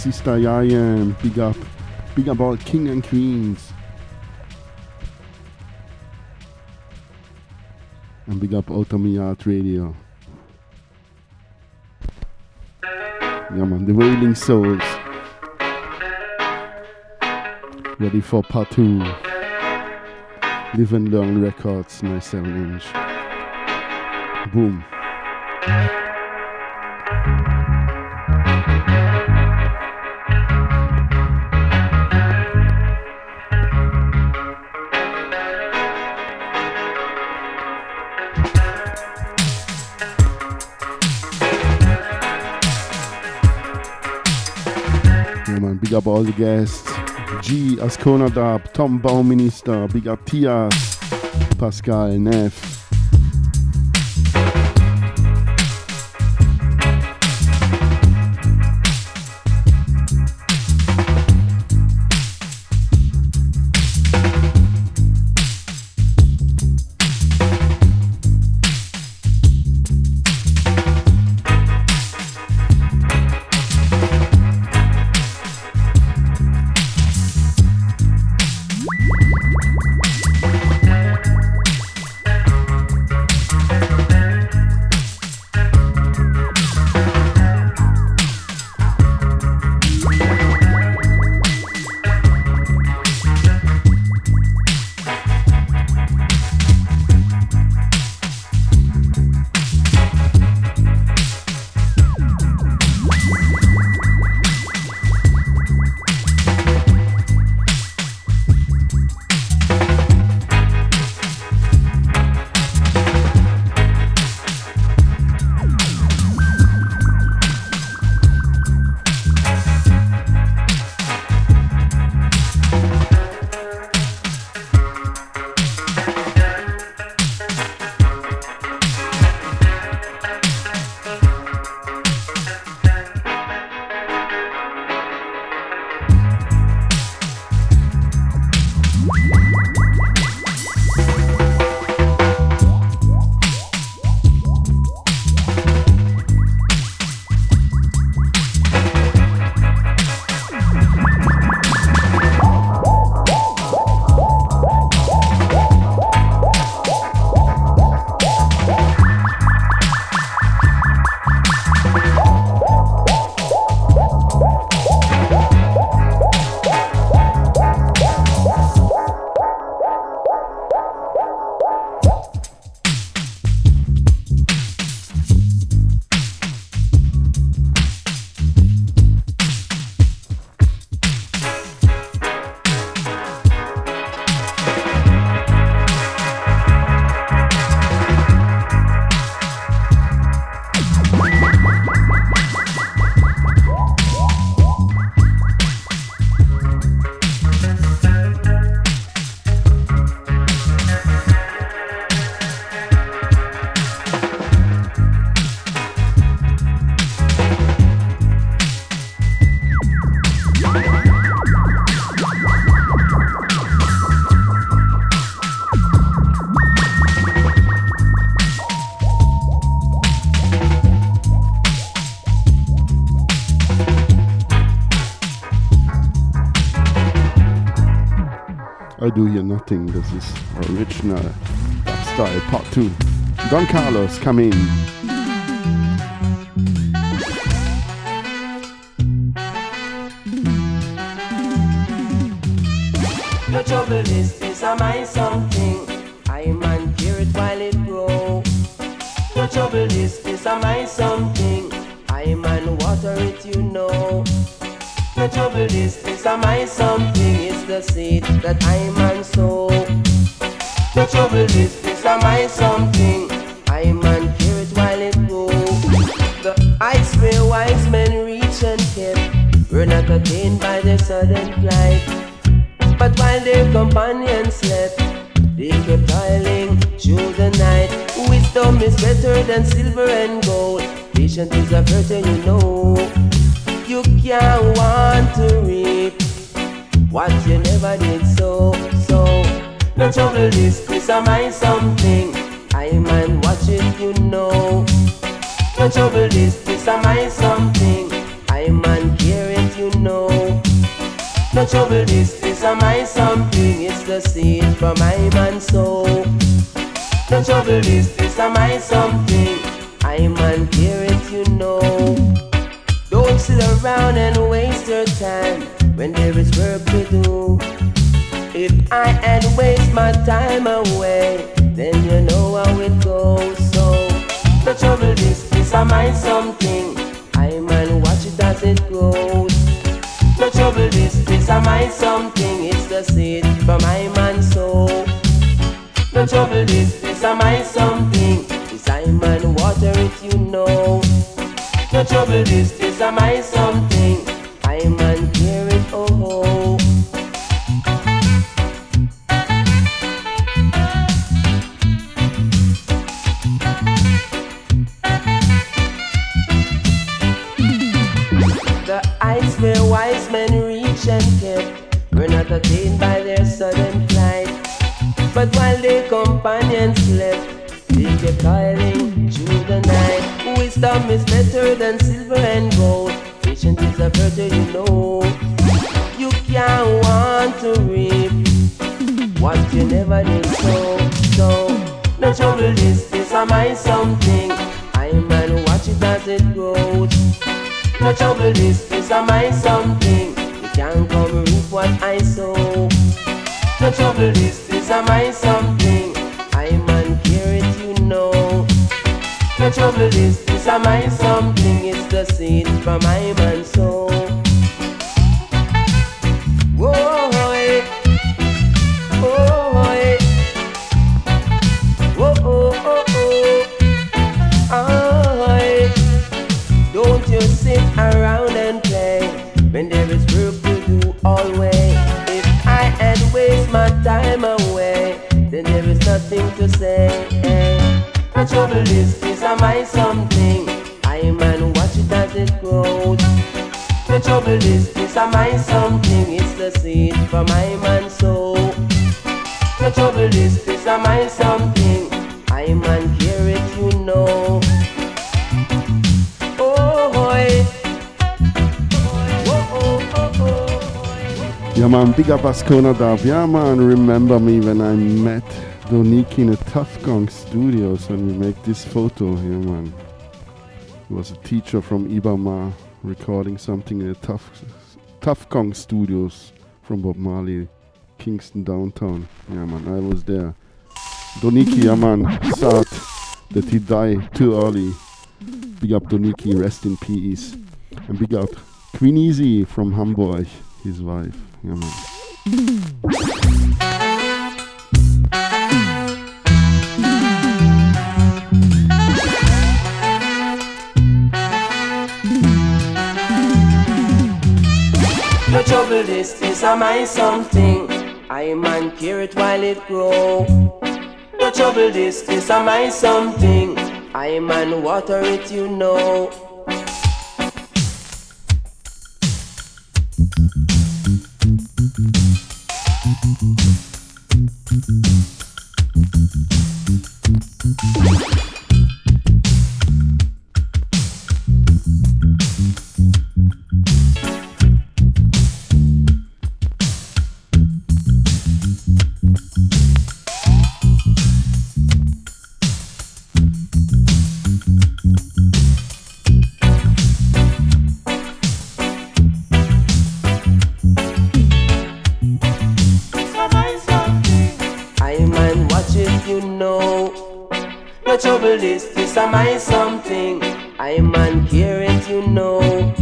Sister Yayan. Big up. Big up all king and queens. And big up Outta Mi Yard Radio. Yeah man, the Wailing Souls. Ready for part two. Live and Learn Records, nice inch. Boom. all the guests G, Ascona Dab, Tom Bauminister, Big Up Tia, Pascal Neff. I do hear nothing. This is original dub style part two. Don Carlos, come in. The trouble is, this I something. I man care it while it grow. The trouble is, this I something. I man water it, you know. The trouble is, this I something. The seed that I man sow. The trouble is, this am I something. I man care it while it grow. The ice where wise men reach and kept were not attained by their sudden flight. But while their companions slept, they kept toiling through the night. Wisdom is better than silver and gold. Patience is a virtue, you know. You can't want to reap what you never did so. So, no trouble is, this am I something. I man watch it, you know. No trouble is, this am I something. I man care it, you know. No trouble is, this am I something. It's the seed from my man's soul. No trouble is, this am I something. I man care it, you know. Don't sit around and waste your time when there is work to do. If I had waste my time away, then you know how it goes. So the trouble is, am I something. I man watch it as it grows. The trouble is, am I something. It's the seed from my man soul. The trouble is, am I something. This I man water it, you know. The trouble is, am I something. I man where wise men reach and kept were not attained by their sudden flight. But while their companions slept, they kept toiling through the night. Wisdom is better than silver and gold. Patience is a virtue, you know. You can't want to reap what you never did sow. So, no trouble is this am I something. I man watch it as it grows. No trouble this is am I something. You can't come reap what I sow. No trouble this is am I something. I man care it, you know. No trouble this is am I something. It's the seed from my man's soul. Nothing to say. The trouble is, this am I something. I man watch it as it grows. The trouble is, this am I something. It's the seed from my man's soul. The trouble is, this am I something. I man care it, you know. Oh, boy. Yeah oh, oh, oh, man, big up Ascona Dub. Yeah man, remember me when I met Doniki in a Tuff Gong Studios when we make this photo. here, man. Was a teacher from Ibama recording something in the Tough, Tuff Gong Studios from Bob Marley, Kingston downtown. Yeah man, I was there. Doniki, yeah man, sad that he died too early. Big up Doniki, rest in peace. And big up Queen Easy from Hamburg, his wife. Yeah, man. The trouble, this is a mind something. I man cure it while it grow. No trouble, this is a mind something. I man water it, you know. Trouble this, this am I something. I man hear it, you know.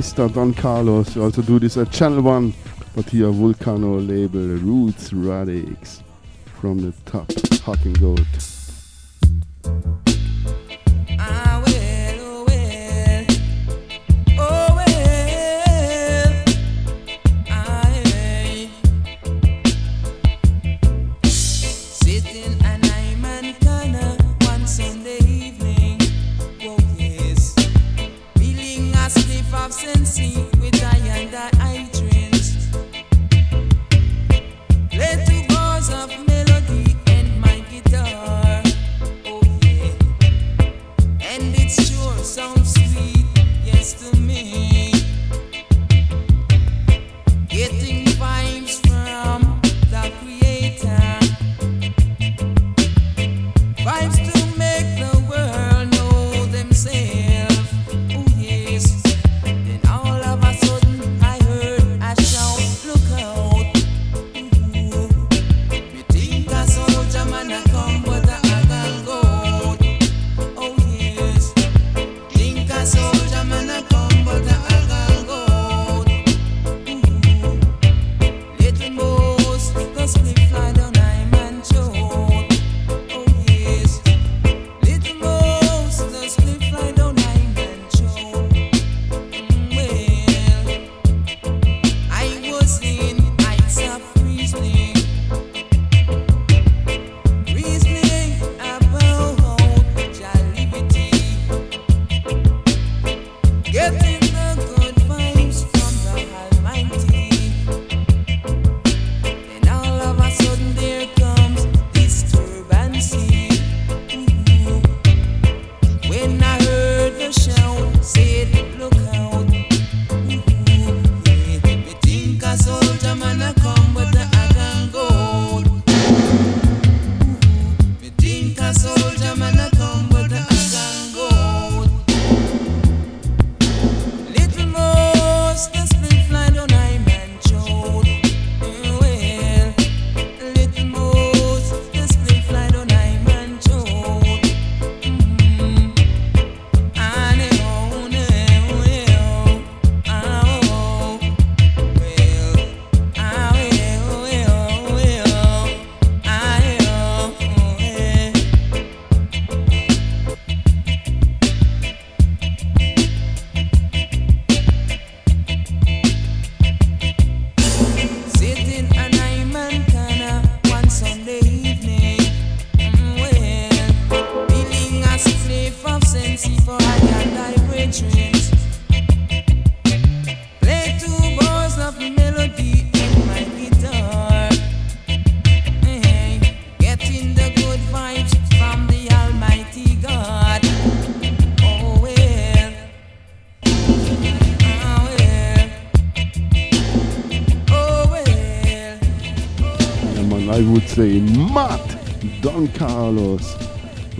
Mr. Don Carlos. You also do this at Channel 1, but here Volcano label Roots Radics from the top, Hot Gold.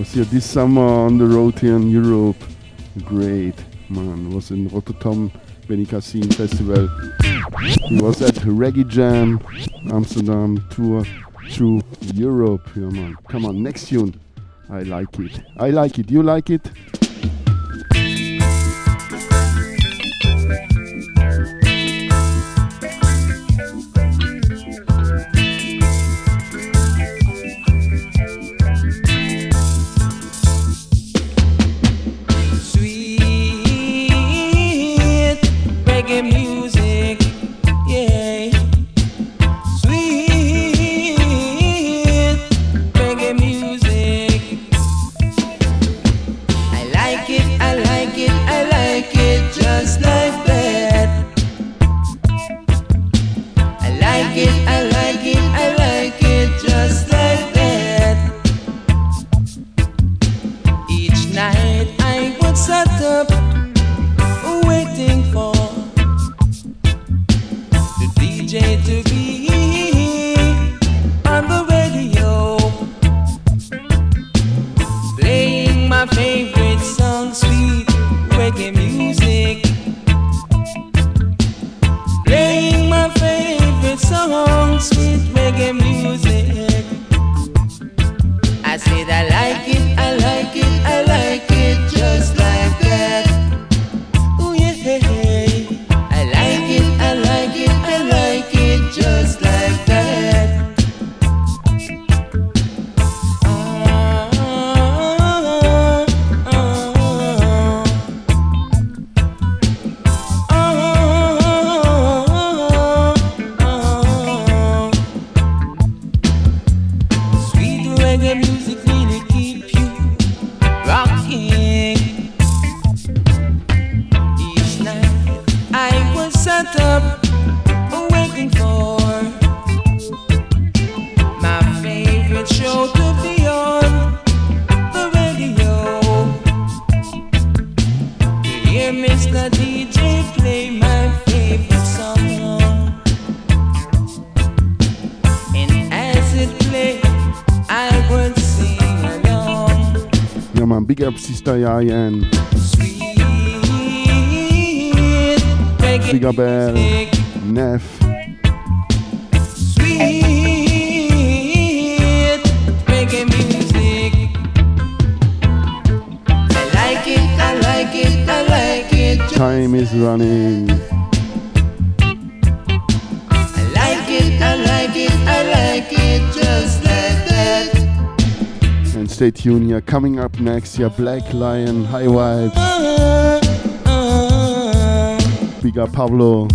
Was here this summer on the road here in Europe. Great, man. Was in Rotterdam Benicassim Festival. He was at Reggae Jam Amsterdam tour through Europe. Yeah, man. Come on, next tune. I like it. I like it. You like it? Diane. Bigabel, Coming up next, yeah, Black Lion, High Vibes. Big up Pablo.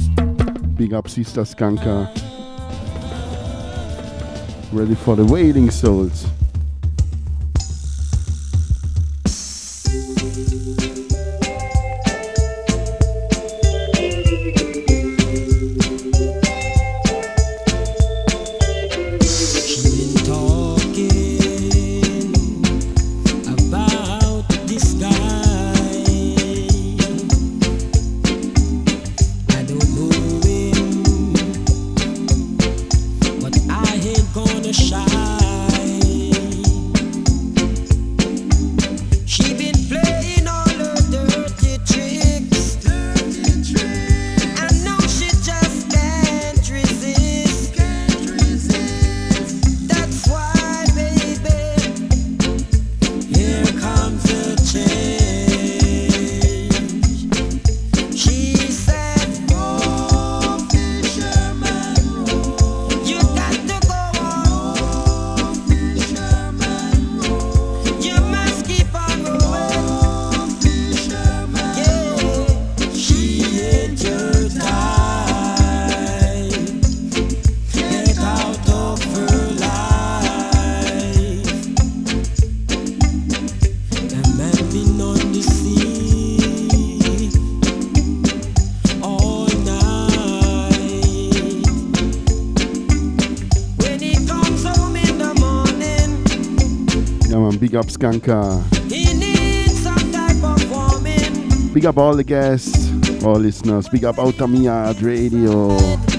Big up Sister Skanka. Ready for the Wailing Souls. Skanka. Uh, he needs some type of warming. Big up all the guests, all listeners. Big up Outta Mi Yard Radio. She at home.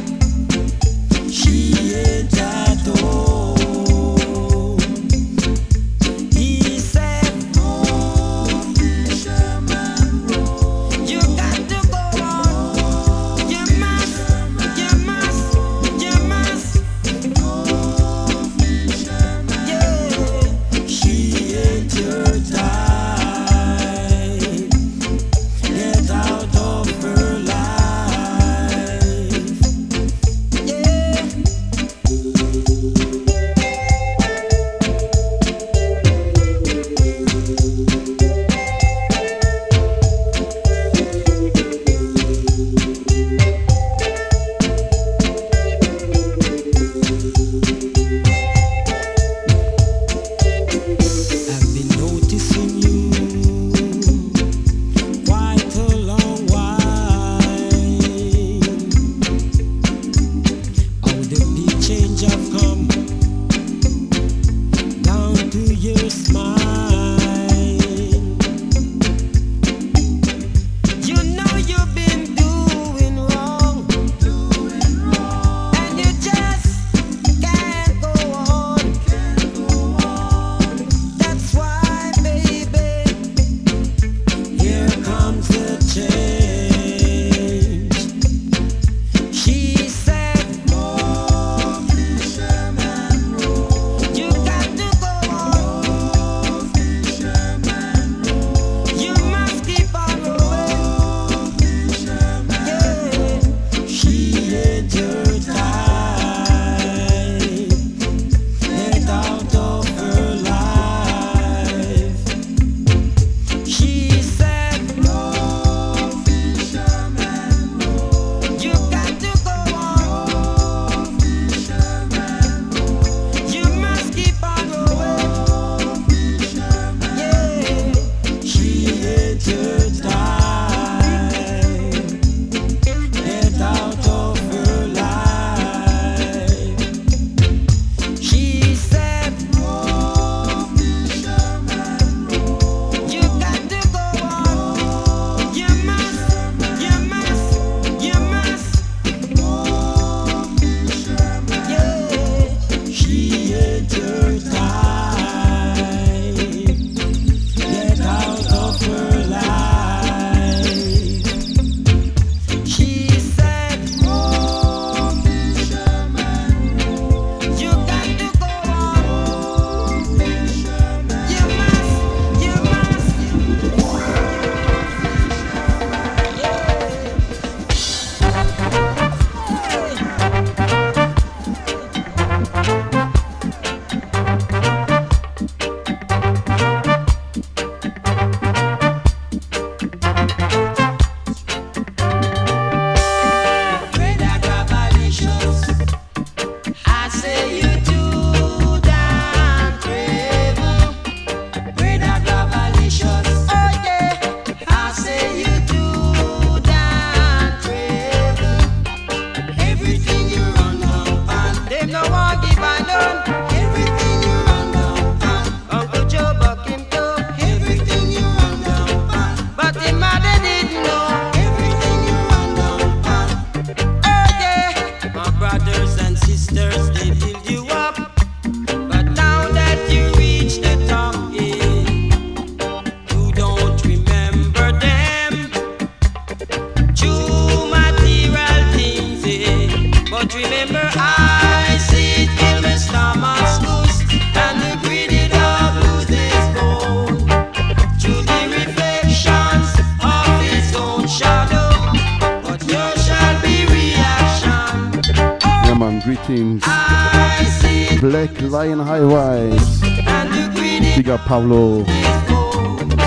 Pablo,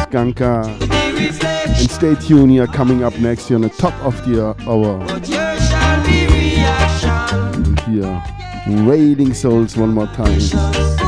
Skanka. And stay tuned here, coming up next here on the top of the uh, hour. And here, Wailing Souls one more time.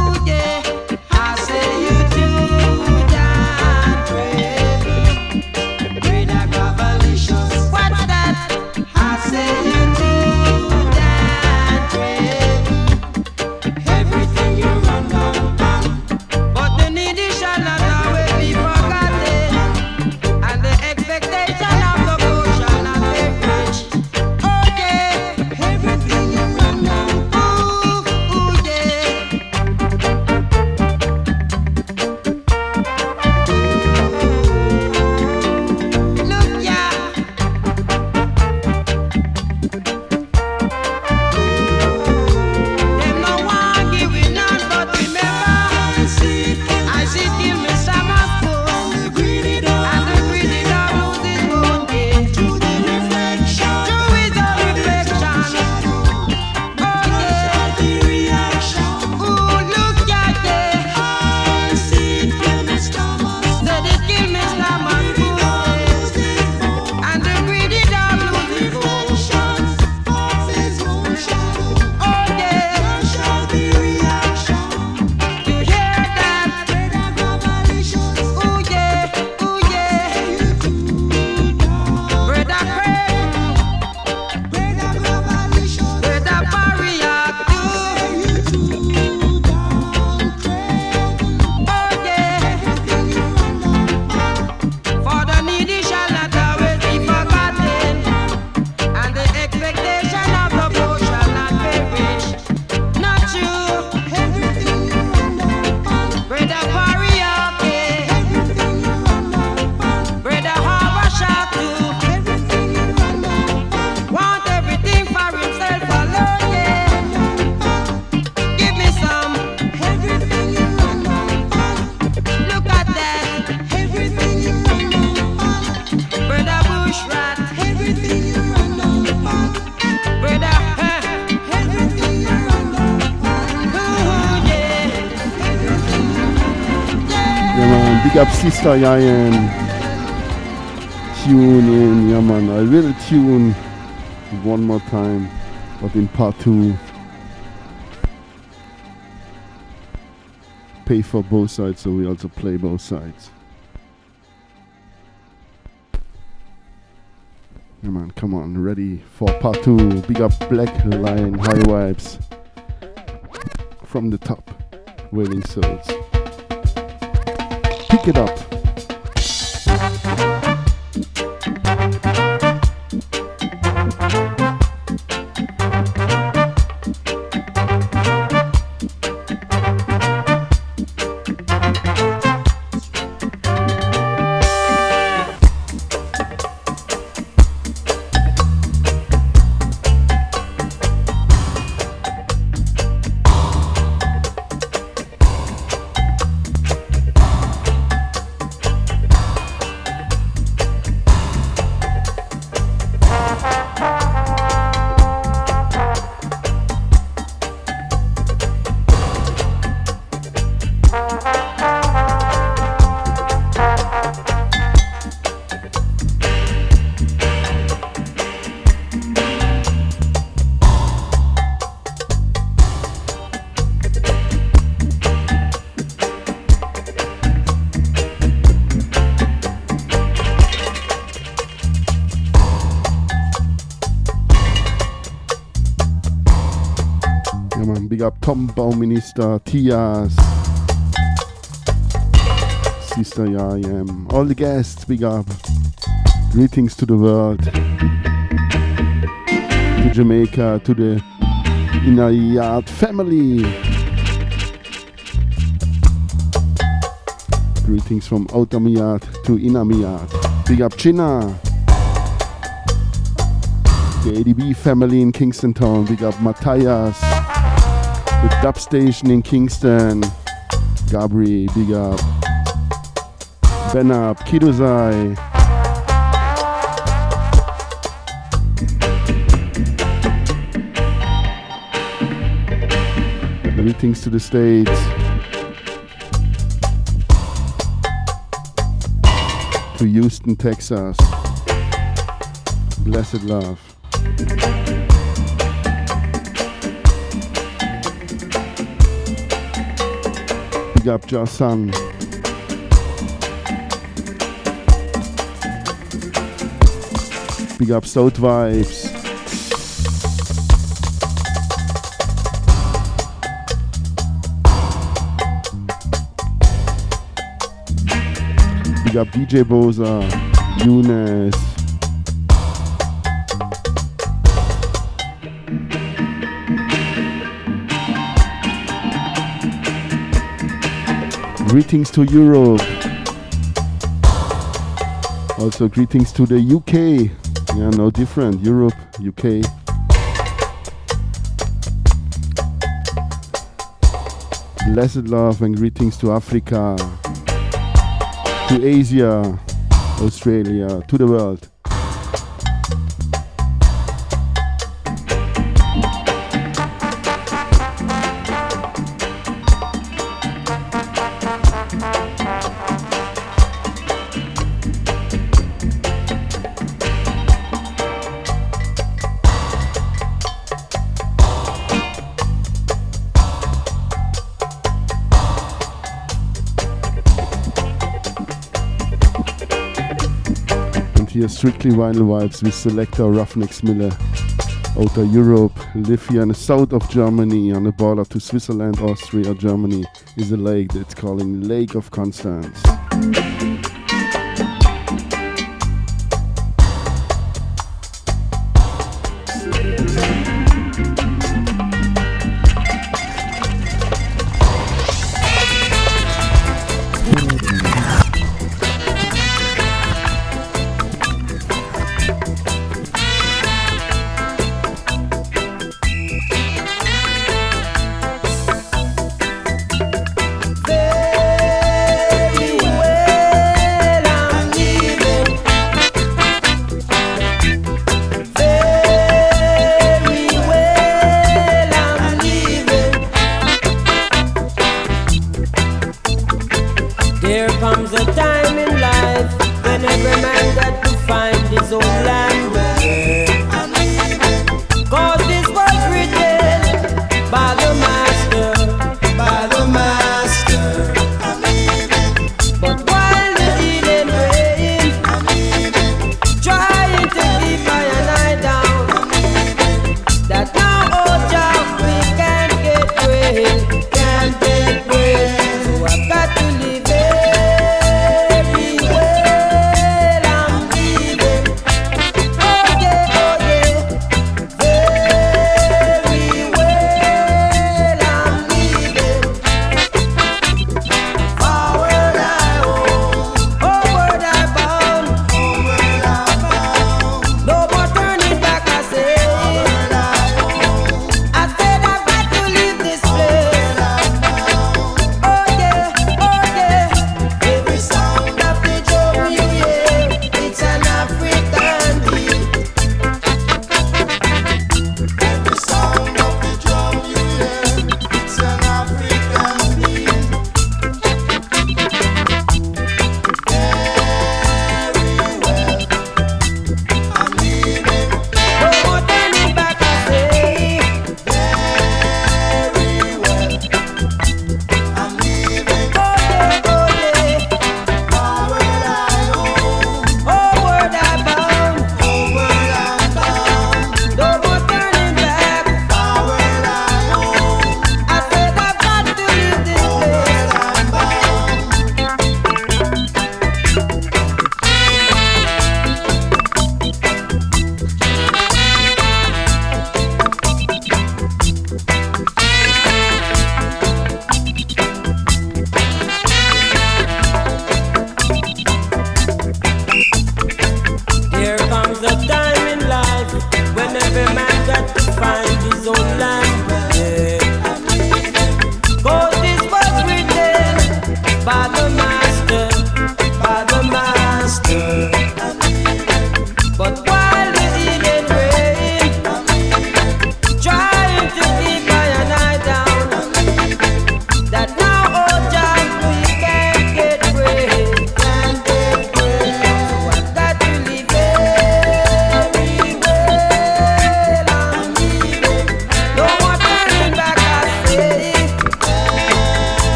Sister Yayan. Tune in, yeah man. I will tune one more time, but in part two. Pay for both sides, so we also play both sides. Yeah man, come on, ready for part two. Big up Black Lion High Vibes from the top, Wailing Souls pick it up. Tom Bauminister, Tias, Sister Yayam, all the guests, big up. Greetings to the world, to Jamaica, to the Inayat family. Greetings from Outta Mi Yard to Inamiat. Big up China. The ADB family in Kingston Town. Big up Matthias the dub station in Kingston. Gabri, big up. Ben up, Kidozai. Greetings to the States. To Houston, Texas. Blessed love. Big up Jason. Big up South Vibes. Big up DJ Boza, Eunice. Greetings to Europe. Also greetings to the UK. Yeah, no different. Europe, UK. Blessed love and greetings to Africa, to Asia, Australia, to the world. Strictly vinyl vibes with selector Ruffneck Smille. Outer Europe, live here in the south of Germany on the border to Switzerland, Austria, Germany is a lake that's calling Lake of Constance.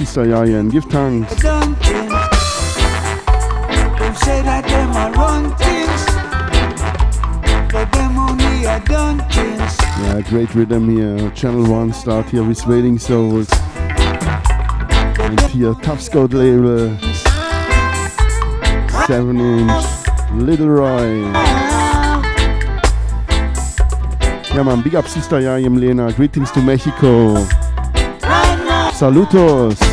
sister Yayan. Give thanks. Yeah, great rhythm here. Channel 1 start here with Wailing Souls. And here, Tough Scout label. 7 inch. Little Roy. Yeah, man, big up Sister Yayem Lena. Greetings to Mexico. Saludos.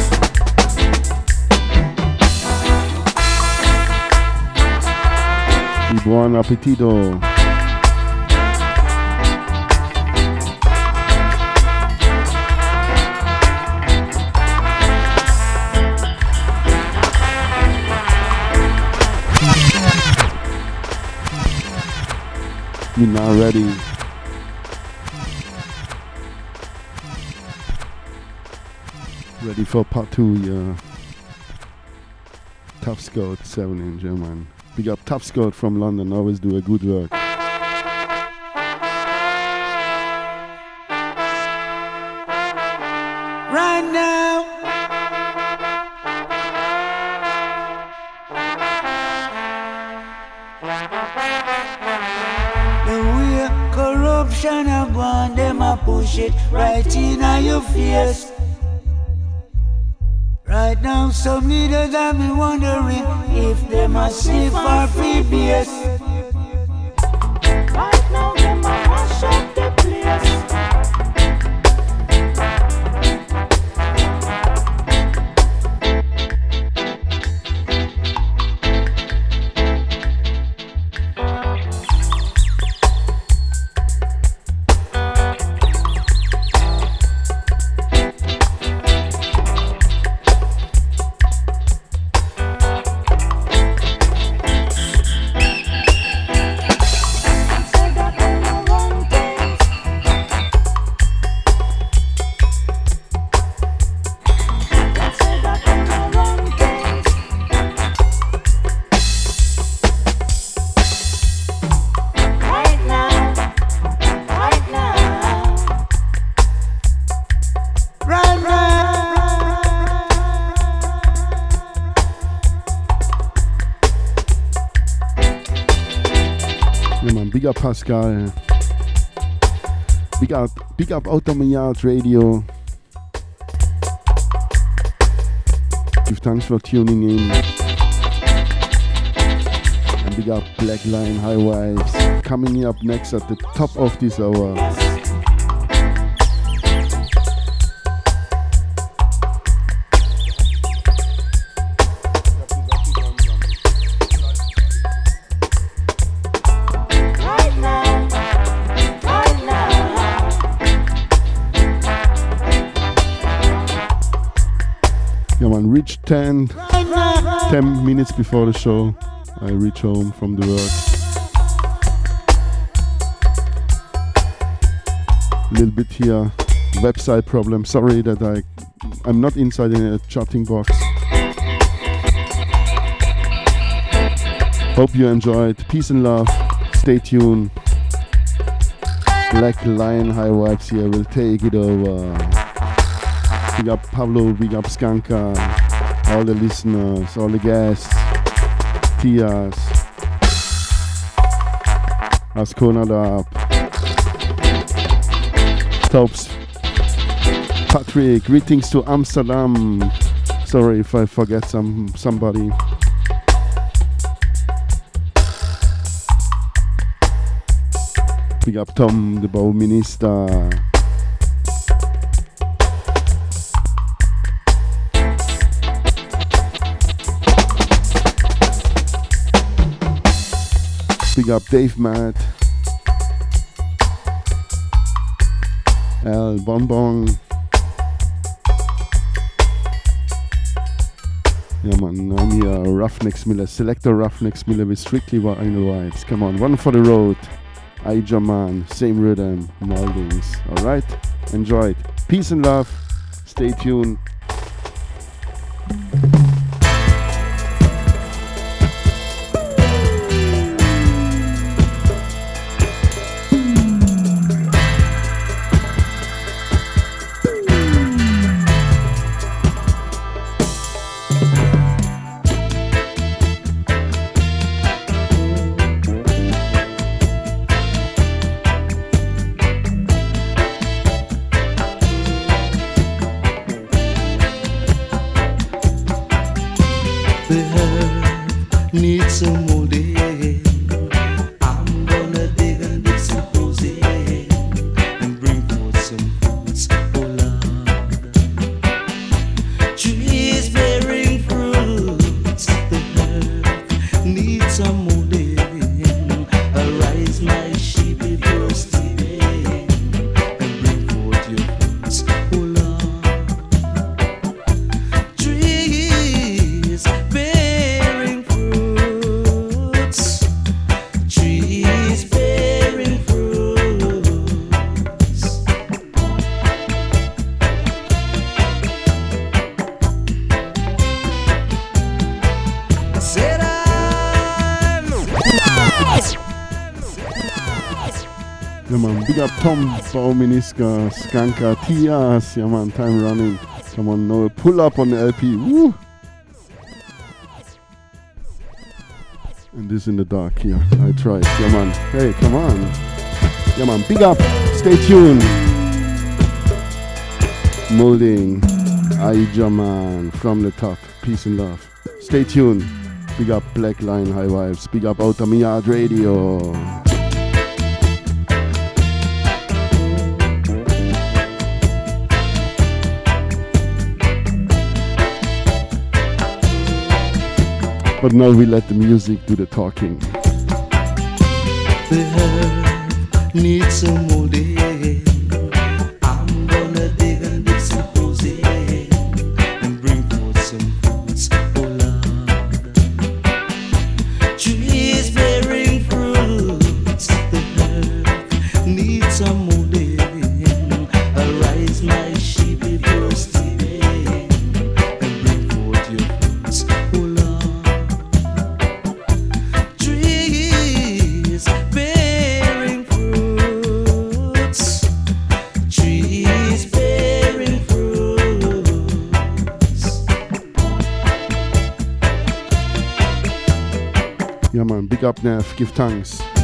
Buon appetito. You're not ready. Ready for part two, yeah. Tough score, 7 in German. Big up Top Scott from London, always do a good work. Right now. Corruption them a push it right in your face. Right now, some leaders have me wondering Massive RPBS. Pascal. Eh. Big up, big up Outta Mi Yard Radio. Give thanks for tuning in. And big up Black Lion High Vibes. Coming up next at the top of this hour. 10, 10 minutes before the show. I reach home from the work. Little bit here, website problem. Sorry that I, I'm not inside in a chatting box. Hope you enjoyed. Peace and love. Stay tuned. Black Lion High Vibes here will take it over. Big up Pablo, big up Skanka, all the listeners, all the guests, Tias, Ascona up, Tops, Patrick, greetings to Amsterdam. Sorry if I forget some somebody. Big up Tom, the Bauminister. Big up Dave Matt. Al Bonbon. Yeah man, I'm here, Ruffneck Smille, Selector Ruffneck Smille with Strictly Vinyl Vibes. Come on, one for the road. Ijahman, same rhythm, moldings. Alright? Enjoy it. Peace and love. Stay tuned. Skanka, Tias. Yeah man, time running. Come on, no pull up on the LP. Woo! And this in the dark here. I tried. Yeah man. Hey, come on. Yeah man, big up. Stay tuned. Molding. Ijahman from the top. Peace and love. Stay tuned. Big up Black Lion High Vibes. Big up Outer Radio. But now we let the music do the talking. The earth needs some. I'm big up give thanks.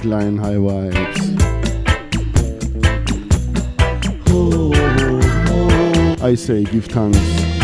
kleinen High Vibes. I say, give thanks.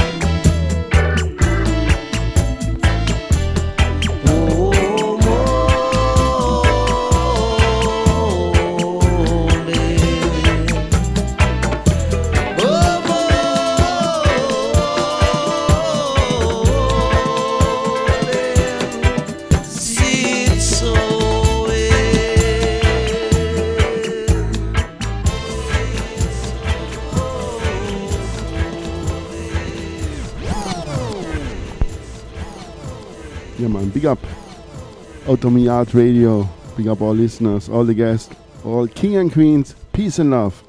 Outta Mi Yard Radio. Pick up all listeners, all the guests, all king and queens. Peace and love.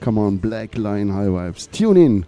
Come on, Black Lion High Vibes. Tune in.